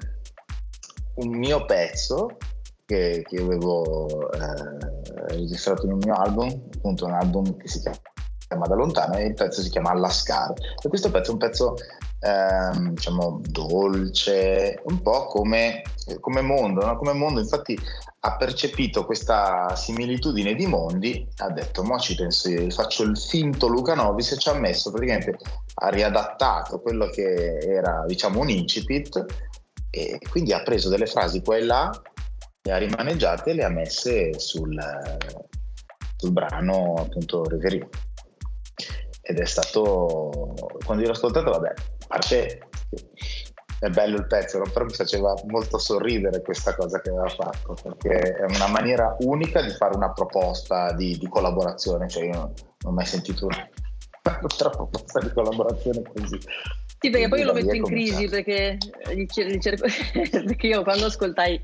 un mio pezzo che, che avevo eh, registrato in un mio album, appunto un album che si chiama Da Lontano e il pezzo si chiama Allascar. E questo pezzo è un pezzo ehm, diciamo dolce, un po' come, come mondo, no? come mondo infatti ha percepito questa similitudine di mondi, ha detto mo ci penso io, faccio il finto Luca Novis e ci ha messo praticamente, ha riadattato quello che era diciamo un incipit e quindi ha preso delle frasi qua e là, le ha rimaneggiate e le ha messe sul, sul brano appunto Reverie ed è stato quando io l'ho ascoltato vabbè parte è bello il pezzo, però mi faceva molto sorridere questa cosa che aveva fatto, perché è una maniera unica di fare una proposta di, di collaborazione, cioè io non, non ho mai sentito una, una proposta di collaborazione così. Sì, perché poi io lo metto in crisi perché, perché, io quando ascoltai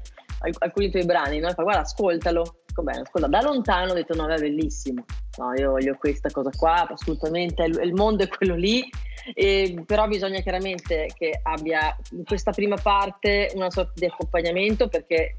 alcuni tuoi brani, no? guarda, ascoltalo, dico ascolta, da lontano ho detto no, è bellissimo, no, io voglio questa cosa qua, assolutamente, il mondo è quello lì, e, però bisogna chiaramente che abbia in questa prima parte una sorta di accompagnamento perché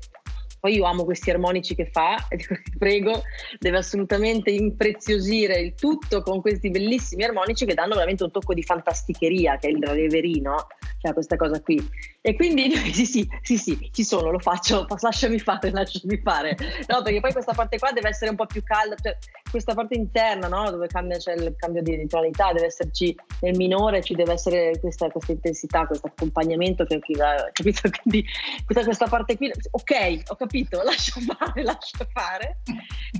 poi io amo questi armonici che fa e ti prego, deve assolutamente impreziosire il tutto con questi bellissimi armonici che danno veramente un tocco di fantasticheria, che è il Reverino, cioè questa cosa qui. E quindi sì, sì, sì, sì, ci sono, lo faccio, lasciami fare, lasciami fare. No, perché poi questa parte qua deve essere un po' più calda, cioè questa parte interna, no? Dove cambia, c'è il cambio di tonalità, deve esserci nel minore, ci deve essere questa, questa intensità, questo accompagnamento che qui va, capito? Quindi questa, questa parte qui, ok, capito, lascia fare, lascia fare.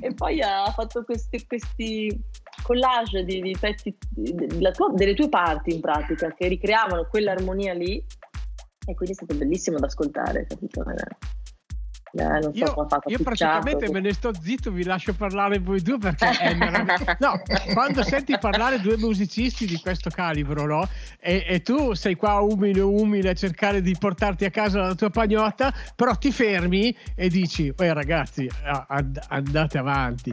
E poi ha fatto questi, questi collage di, di pezzi tua, delle tue parti in pratica che ricreavano quell'armonia lì e quindi è stato bellissimo da ascoltare, capito? Eh, so io, io praticamente me ne sto zitto, vi lascio parlare voi due perché è meraviglioso. No, quando senti parlare due musicisti di questo calibro, no? E, e, tu sei qua umile, umile a cercare di portarti a casa la tua pagnotta, però ti fermi e dici, eh ragazzi, andate avanti.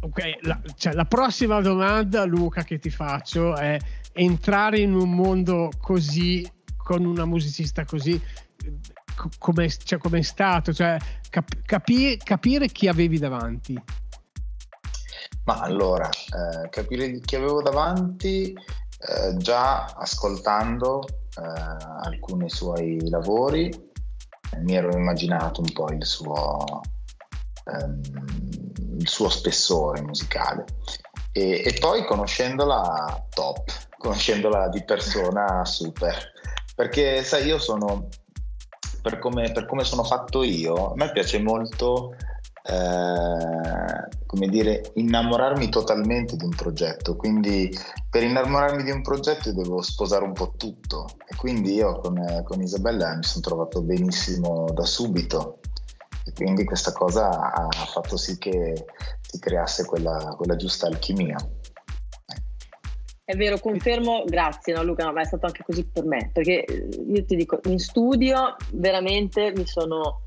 Ok, la, cioè, la prossima domanda, Luca, che ti faccio è entrare in un mondo così, con una musicista così, come cioè, è stato, cioè, cap- capi- capire chi avevi davanti. Ma allora, eh, capire chi avevo davanti eh, già ascoltando eh, alcuni suoi lavori, mi ero immaginato un po' il suo, ehm, il suo spessore musicale. E, e poi conoscendola top, conoscendola di persona super. Perché sai, io sono per come, per come sono fatto io, a me piace molto eh, come dire, innamorarmi totalmente di un progetto. Quindi per innamorarmi di un progetto devo sposare un po' tutto. E quindi io con, con Isabella mi sono trovato benissimo da subito. E quindi questa cosa ha fatto sì che si creasse quella, quella giusta alchimia. È vero, confermo, grazie no, Luca, no, ma è stato anche così per me, perché io ti dico, in studio veramente mi sono,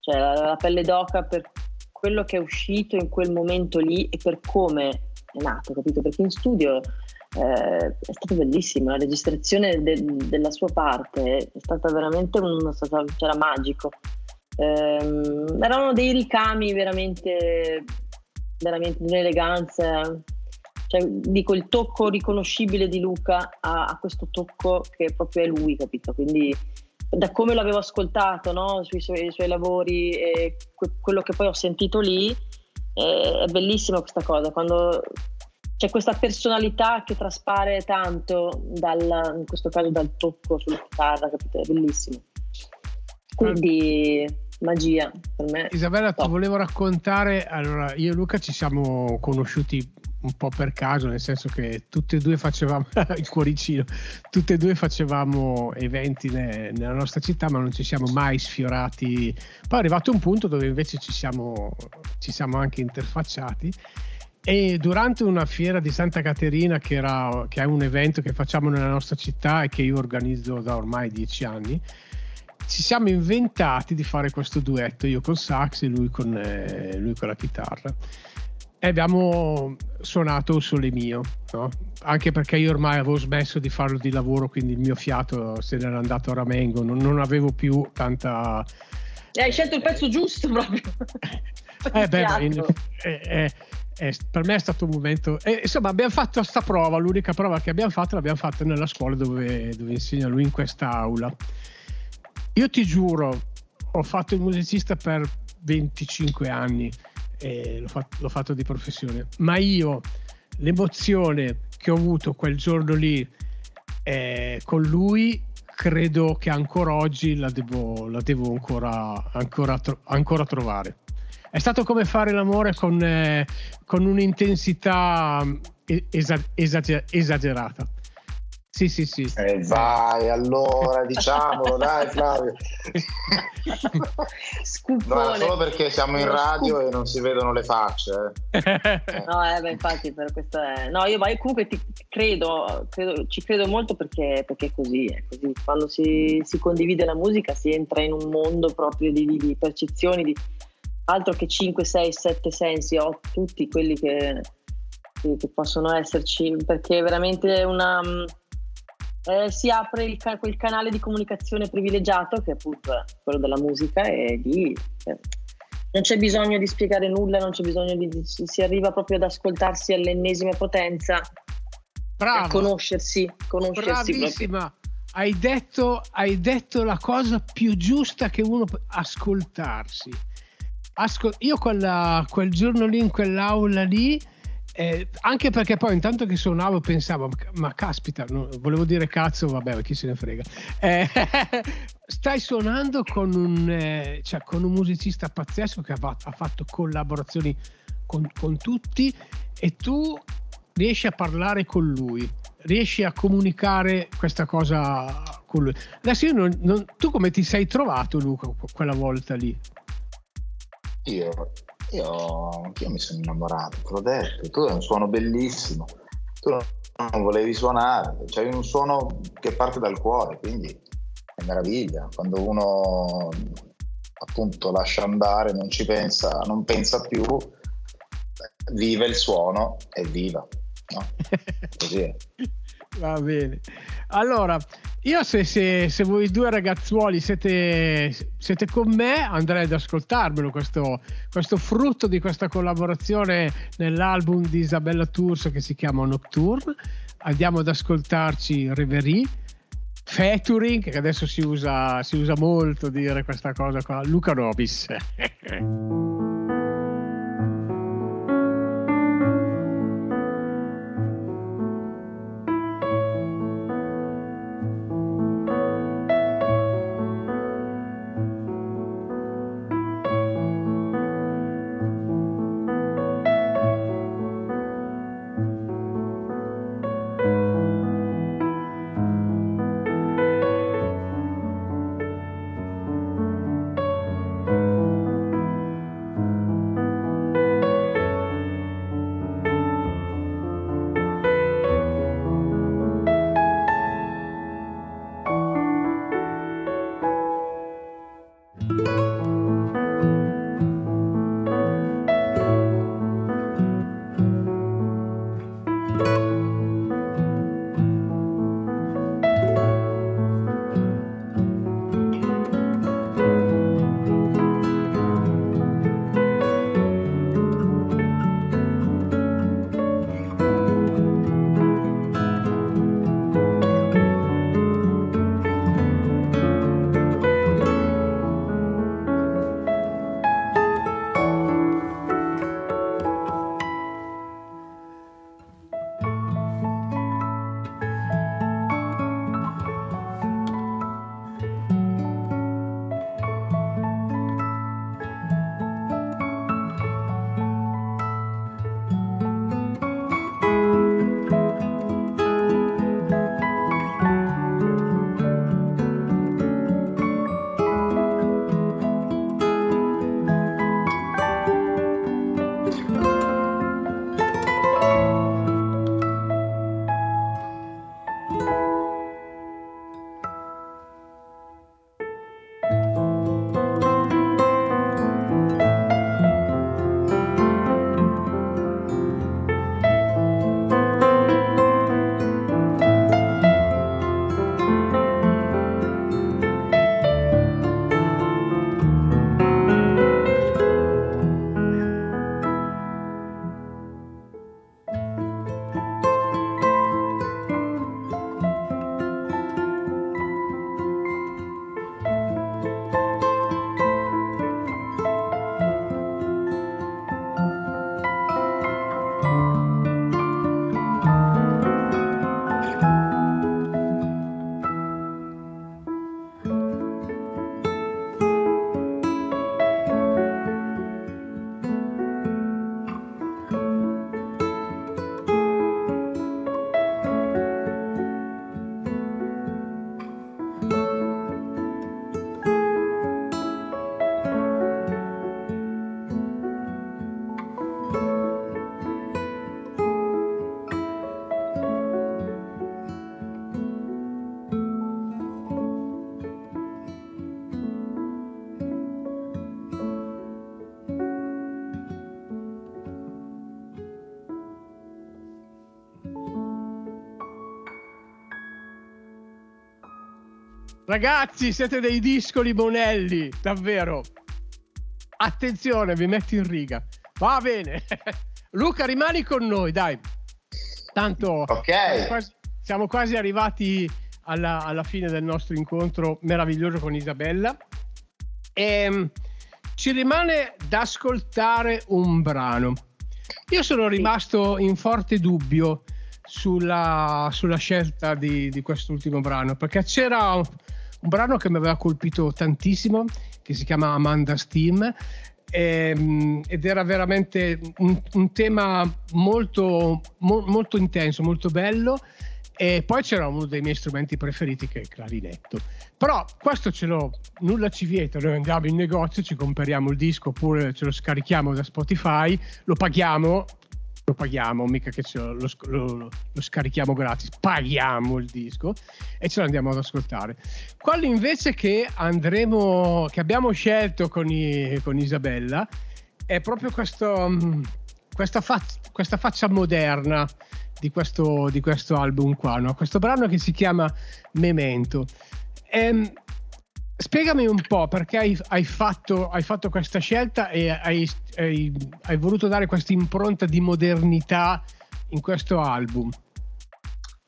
cioè la, la pelle d'oca per quello che è uscito in quel momento lì e per come è nato, capito? Perché in studio eh, è stato bellissimo, la registrazione de- della sua parte è stata veramente un, c'era magico. Eh, erano dei ricami veramente, veramente di un'eleganza. Cioè, dico il tocco riconoscibile di Luca a, a, questo tocco che proprio è lui, capito? Quindi da come l'avevo ascoltato no? sui suoi, suoi, lavori e que- quello che poi ho sentito lì, è, è bellissima questa cosa. Quando c'è questa personalità che traspare tanto dal, in questo caso dal tocco sulla chitarra, capito? È bellissimo. Quindi magia per me. Isabella, top. ti volevo raccontare, allora io e Luca ci siamo conosciuti un po' per caso, nel senso che tutti e due facevamo il cuoricino, tutti e due facevamo eventi ne, nella nostra città, ma non ci siamo mai sfiorati. Poi è arrivato un punto dove invece ci siamo, ci siamo anche interfacciati e durante una fiera di Santa Caterina, che, era, che, è un evento che facciamo nella nostra città e che io organizzo da ormai dieci anni, ci siamo inventati di fare questo duetto, io col sax e lui con, eh, lui con la chitarra. E abbiamo suonato sole mio, no? anche perché io ormai avevo smesso di farlo di lavoro, quindi il mio fiato se n'era andato a ramengo, non, non avevo più tanta... E hai scelto il pezzo giusto proprio. eh beh, in, eh, eh, è, per me è stato un momento. E, insomma, abbiamo fatto questa prova. L'unica prova che abbiamo fatto l'abbiamo fatta nella scuola dove, dove insegna lui in questa aula. Io ti giuro, ho fatto il musicista per 25 anni e l'ho fatto, l'ho fatto di professione, ma io l'emozione che ho avuto quel giorno lì eh, con lui credo che ancora oggi la devo, la devo ancora, ancora, ancora trovare. È stato come fare l'amore con, eh, con un'intensità mm, esager- esager- esagerata. Sì, sì, sì. Eh, vai, allora, diciamolo, dai Flavio. No, solo perché siamo in radio e non si vedono le facce. Eh. no, eh, beh, infatti, per questo è... No, io, io comunque ti credo, credo, ci credo molto perché, perché è così, è così. Quando si, si, condivide la musica si entra in un mondo proprio di, di, di percezioni, di altro che 5, 6, 7 sensi, ho tutti quelli che, che possono esserci, perché veramente una, eh, si apre il, quel canale di comunicazione privilegiato che è appunto quello della musica e lì eh, non c'è bisogno di spiegare nulla, non c'è bisogno di, si arriva proprio ad ascoltarsi all'ennesima potenza, Bravo. a conoscersi, conoscersi Bravissima. Hai detto, hai detto la cosa più giusta che uno può ascoltarsi Ascol- io quella, quel giorno lì in quell'aula lì, eh, anche perché poi intanto che suonavo pensavo, ma caspita, no, volevo dire cazzo, vabbè, chi se ne frega. Eh, stai suonando con un, eh, cioè, con un musicista pazzesco che ha ha fatto collaborazioni con, con tutti e tu riesci a parlare con lui, riesci a comunicare questa cosa con lui. Adesso io non, non, tu come ti sei trovato Luca quella volta lì? Io, io, io mi sono innamorato, te l'ho detto, tu hai un suono bellissimo, tu non volevi suonare, c'hai un suono che parte dal cuore, quindi è meraviglia. Quando uno appunto lascia andare, non ci pensa, non pensa più, vive il suono e viva. No? Così è. Va bene. Allora, io se, se, se, voi due ragazzuoli siete, siete, con me andrei ad ascoltarmelo questo, questo, frutto di questa collaborazione nell'album di Isabella Tours che si chiama Nocturne. Andiamo ad ascoltarci Reverie, Featuring, che adesso si usa, si usa molto dire questa cosa qua, Luca Nobis. Ragazzi, siete dei discoli bonelli, davvero. Attenzione, vi metto in riga. Va bene. Luca, rimani con noi, dai. Tanto okay. siamo, quasi, siamo, quasi, arrivati alla, alla, fine del nostro incontro meraviglioso con Isabella. E, ehm, ci rimane da ascoltare un brano. Io sono rimasto in forte dubbio sulla, sulla scelta di, di quest'ultimo brano perché c'era un, brano che mi aveva colpito tantissimo che si chiama Amanda Steam ehm, ed era veramente un, un tema molto, mo, molto intenso, molto bello e poi c'era uno dei miei strumenti preferiti che è il clarinetto. Però questo ce l'ho, nulla ci vieta, noi andiamo in negozio, ci compriamo il disco oppure ce lo scarichiamo da Spotify, lo paghiamo, lo paghiamo, mica che lo, lo, lo, scarichiamo gratis, paghiamo il disco e ce lo andiamo ad ascoltare. Quello invece che andremo, che abbiamo scelto con, i, con Isabella è proprio questo, mm, questa, faccia, questa faccia moderna di questo, di questo album qua, no? questo brano che si chiama Memento. Ehm, spiegami un po' perché hai, hai, fatto, hai fatto, questa scelta e hai, hai, voluto dare questa impronta di modernità in questo album.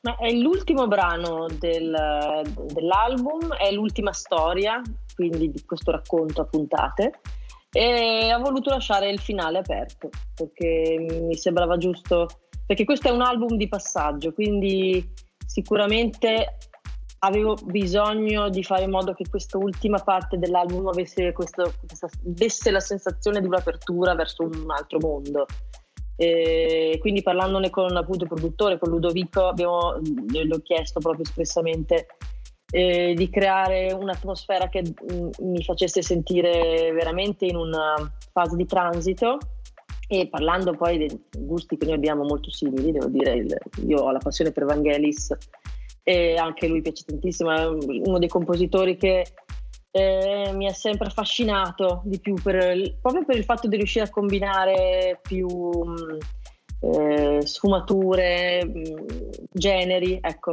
Ma è l'ultimo brano del, dell'album, è l'ultima storia, quindi di questo racconto a puntate e ho voluto lasciare il finale aperto perché mi sembrava giusto perché questo è un album di passaggio, quindi sicuramente avevo bisogno di fare in modo che questa ultima parte dell'album avesse questo, questa, desse la sensazione di un'apertura verso un altro mondo. E quindi parlandone con appunto il produttore, con Ludovico, abbiamo, l'ho chiesto proprio espressamente eh, di creare un'atmosfera che mi facesse sentire veramente in una fase di transito e parlando poi dei gusti che noi abbiamo molto simili, devo dire, il, io ho la passione per Vangelis e anche lui piace tantissimo, è uno dei compositori che eh, mi ha sempre affascinato di più, per, proprio per il fatto di riuscire a combinare più mm, eh, sfumature, mm, generi, ecco.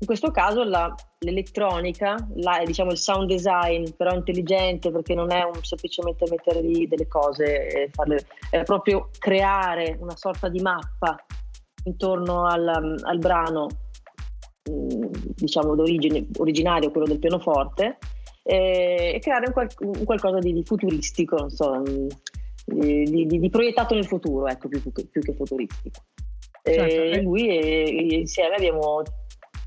In questo caso la, l'elettronica, la, diciamo il sound design, però intelligente perché non è un, semplicemente mettere lì delle cose e farle, è proprio creare una sorta di mappa intorno al, al brano, diciamo d'origine, originario, quello del pianoforte, e, e creare un, qual, un, qualcosa di, di futuristico, non so, di, di, di, proiettato nel futuro, ecco, più, più che futuristico. Certo. E lui e, e insieme abbiamo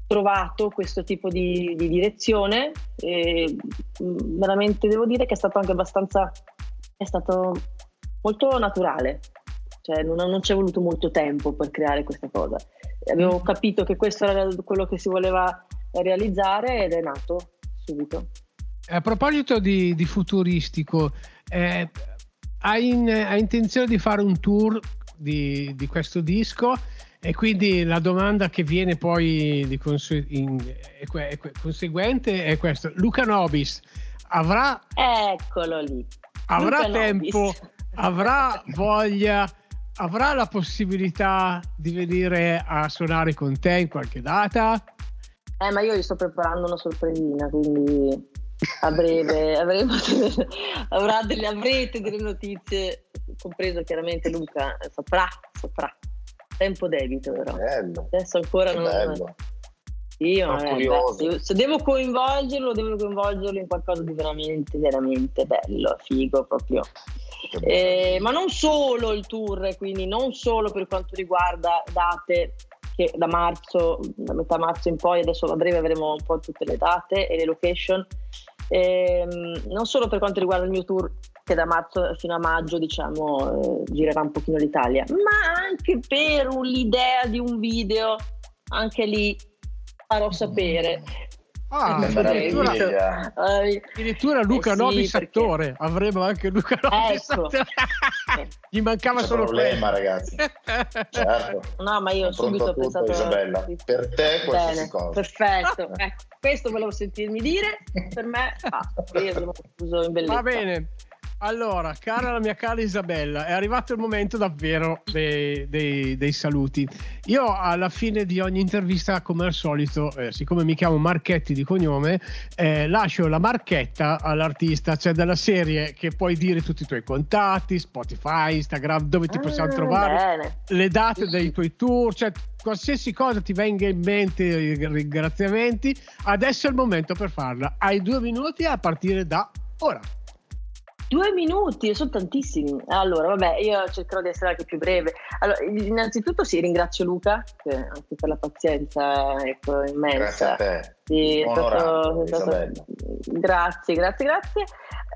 trovato questo tipo di, di direzione e veramente devo dire che è stato anche abbastanza è stato molto naturale cioè non, non ci è voluto molto tempo per creare questa cosa avevo capito che questo era quello che si voleva realizzare ed è nato subito a proposito di, di futuristico eh, hai, in, hai, intenzione di fare un tour di, di questo disco e quindi la domanda che viene poi di conse- in, è, conseguente è questa. Luca Nobis avrà... Eccolo lì. Avrà Luca tempo, Nobis. avrà voglia, avrà la possibilità di venire a suonare con te in qualche data? Eh, ma io gli sto preparando una sorpresina, quindi a breve avremo delle, avrà delle, avrete delle notizie, compreso chiaramente Luca, saprà, saprà. Tempo debito però. Bello. Adesso ancora non... Bello. Io, eh, beh, se devo coinvolgerlo, devo coinvolgerlo in qualcosa di veramente, veramente bello, figo proprio. Eh, ma non solo il tour, quindi non solo per quanto riguarda date che da marzo, da metà marzo in poi, adesso a breve avremo un po' tutte le date e le location, eh, non solo per quanto riguarda il mio tour che da marzo fino a maggio diciamo eh, girerà un pochino l'Italia, ma anche per l'idea di un video, anche lì farò sapere. Ah, addirittura, addirittura Luca eh sì, Nobis perché... attore, avremo anche Luca Nobis ecco. Gli mancava solo problema, ragazzi. certo. No, ma io ho subito tutto, pensato Isabella. Per te qualsiasi cosa. Perfetto. Ecco, questo volevo sentirmi dire, per me basta. Io sono in bellezza. Va bene. Allora, cara la mia cara Isabella, è arrivato il momento davvero dei, dei, dei saluti. Io alla fine di ogni intervista, come al solito, eh, siccome mi chiamo Marchetti di cognome, eh, lascio la marchetta all'artista, cioè della serie che puoi dire tutti i tuoi contatti, Spotify, Instagram, dove ti possiamo ah, trovare, bene. le date dei tuoi tour, cioè qualsiasi cosa ti venga in mente, i ringraziamenti. Adesso è il momento per farla. Hai due minuti a partire da ora. Due minuti, sono tantissimi. Allora, vabbè, io cercherò di essere anche più breve. Allora, innanzitutto sì, ringrazio Luca anche per la pazienza ecco, immensa. Grazie a te. È stato, stato... Grazie, grazie, grazie.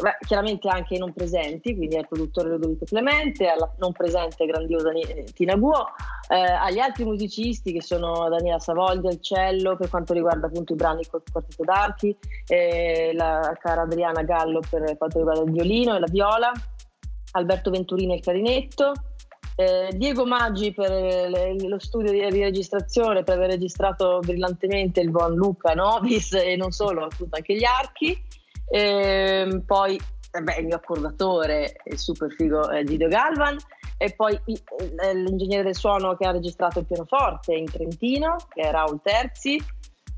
Beh, chiaramente anche i non presenti, quindi al produttore Ludovico Clemente, alla non presente grandiosa Tina Guo, eh, agli altri musicisti che sono Daniela Savoldi al cello per quanto riguarda appunto i brani col quartetto d'archi, eh, la cara Adriana Gallo per quanto riguarda il violino e la viola, Alberto Venturini al clarinetto, eh, Diego Maggi per le, lo studio di, registrazione, per aver registrato brillantemente il buon Luca Novis e non solo, appunto anche gli archi. Eh, poi beh, il mio accordatore, il super figo eh, Gidio Galvan, e poi eh, l'ingegnere del suono che ha registrato il pianoforte in Trentino, che è Raul Terzi.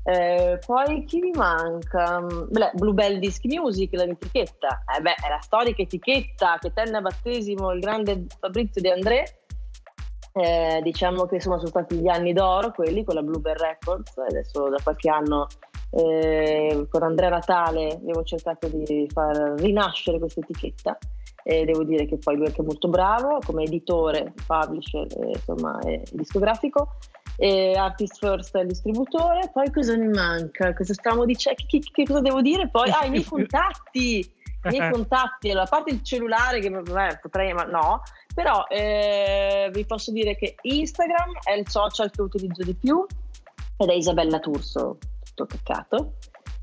Eh, poi chi mi manca? Beh, Bluebell Disc Music, l'etichetta. Eh beh, è la storica etichetta che tenne a battesimo il grande Fabrizio De André. Eh, diciamo che insomma, sono stati gli anni d'oro quelli con la Bluebell Records. Adesso da qualche anno eh, con Andrea Natale abbiamo cercato di far rinascere questa etichetta e devo dire che poi lui è anche molto bravo come editore, publisher, eh, insomma, e discografico. E Artist First è il distributore, poi cosa mi manca? Cosa stavamo dicendo? Che, che, che, cosa devo dire poi? Ah, i miei contatti! I miei contatti, allora, a parte il cellulare che beh, potrei, ma no, però eh, vi posso dire che Instagram è il social che utilizzo di più ed è Isabella Turso, tutto peccato.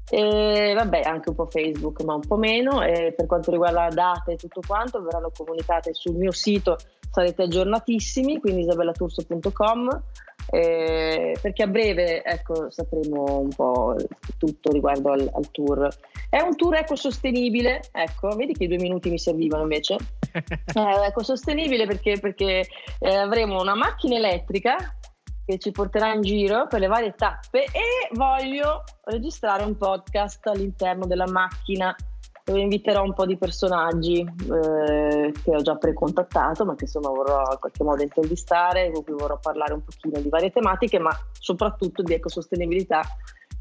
E vabbè, anche un po' Facebook, ma un po' meno. E per quanto riguarda la data e tutto quanto, verranno comunicate sul mio sito, sarete aggiornatissimi, quindi isabellaturso.com. Eh, perché a breve ecco, sapremo un po' tutto riguardo al, al, tour. È un tour ecosostenibile, ecco, vedi che i due minuti mi servivano invece. eh, ecosostenibile perché, perché eh, avremo una macchina elettrica che ci porterà in giro per le varie tappe e voglio registrare un podcast all'interno della macchina dove inviterò un po' di personaggi eh, che ho già precontattato ma che insomma vorrò in qualche modo intervistare con cui vorrò parlare un pochino di varie tematiche ma soprattutto di ecosostenibilità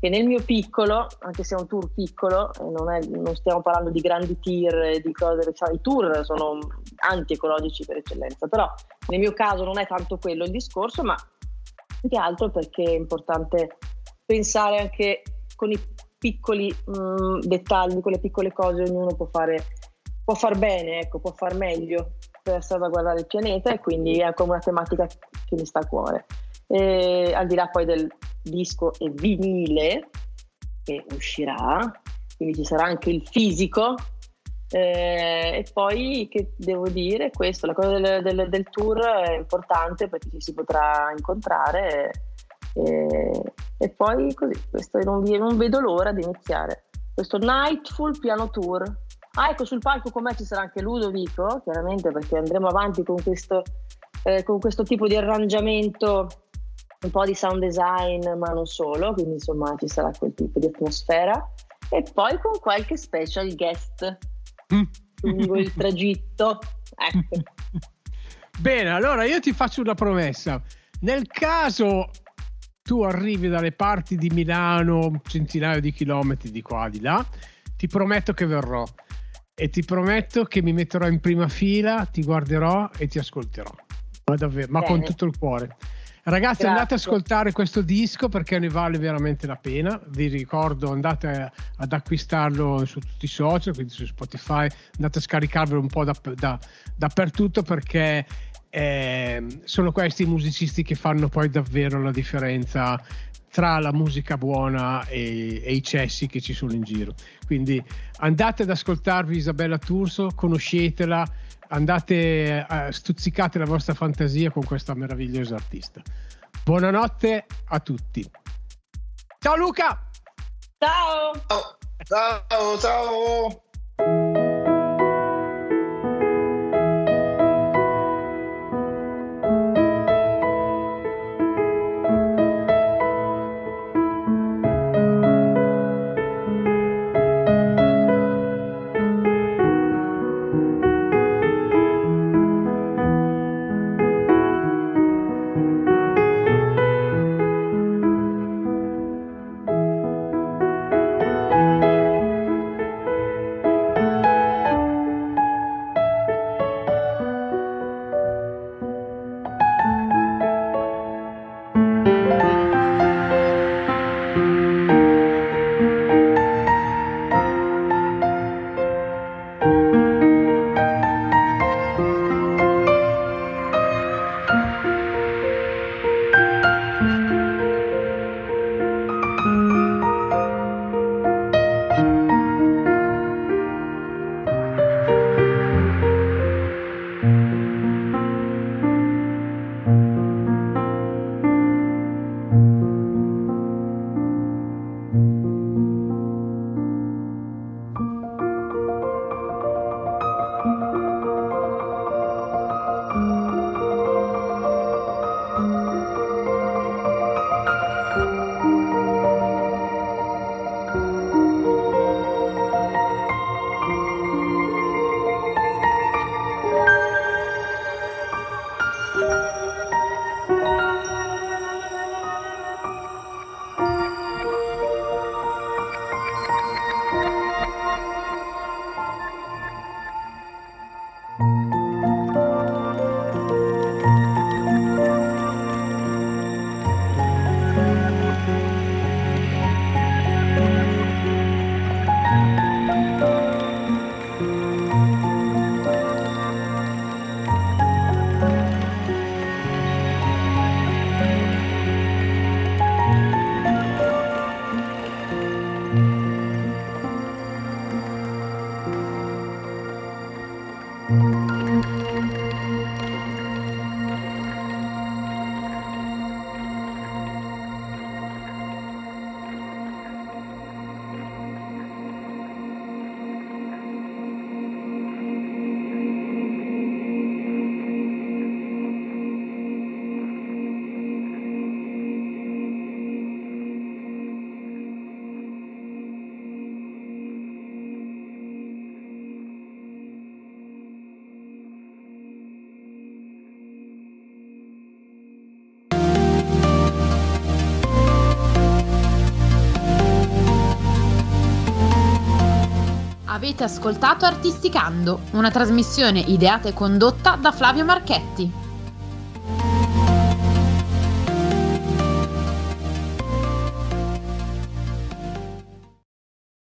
che nel mio piccolo, anche se è un tour piccolo, non, è, non stiamo parlando di grandi tir, di cose, cioè, i tour sono anti-ecologici per eccellenza, però nel mio caso non è tanto quello il discorso, ma più che altro perché è importante pensare anche con i piccoli mh, mm, dettagli, con le piccole cose, ognuno può fare può far bene, ecco, può far meglio per salvaguardare il pianeta e quindi è come una tematica che mi sta a cuore. E, al di là poi del disco e vinile che uscirà, quindi ci sarà anche il fisico eh, e poi che devo dire questo, la cosa del, del, del, tour è importante perché ci si potrà incontrare e, e poi così, questo non, non, vedo l'ora di iniziare. Questo Nightful Piano Tour. Ah, ecco, sul palco con me ci sarà anche Ludovico, chiaramente perché andremo avanti con questo, eh, con questo tipo di arrangiamento, un po' di sound design, ma non solo, quindi insomma ci sarà quel tipo di atmosfera. E poi con qualche special guest lungo il tragitto. Ecco. Bene, allora io ti faccio una promessa. Nel caso tu arrivi dalle parti di Milano, centinaia di chilometri di qua di là, ti prometto che verrò e ti prometto che mi metterò in prima fila, ti guarderò e ti ascolterò. Ma davvero, ma con tutto il cuore. Ragazzi, Grazie. andate ad ascoltare questo disco perché ne vale veramente la pena. Vi ricordo, andate ad acquistarlo su tutti i social, quindi su Spotify, andate a scaricarvelo un po' da, da, dappertutto perché eh, sono questi i musicisti che fanno poi davvero la differenza tra la musica buona e, e, i cessi che ci sono in giro. Quindi andate ad ascoltarvi Isabella Turso, conoscetela andate, eh, stuzzicate la vostra fantasia con questa meravigliosa artista. Buonanotte a tutti. Ciao Luca! Ciao! Ciao, ciao! ciao. Avete ascoltato Artisticando, una trasmissione ideata e condotta da Flavio Marchetti.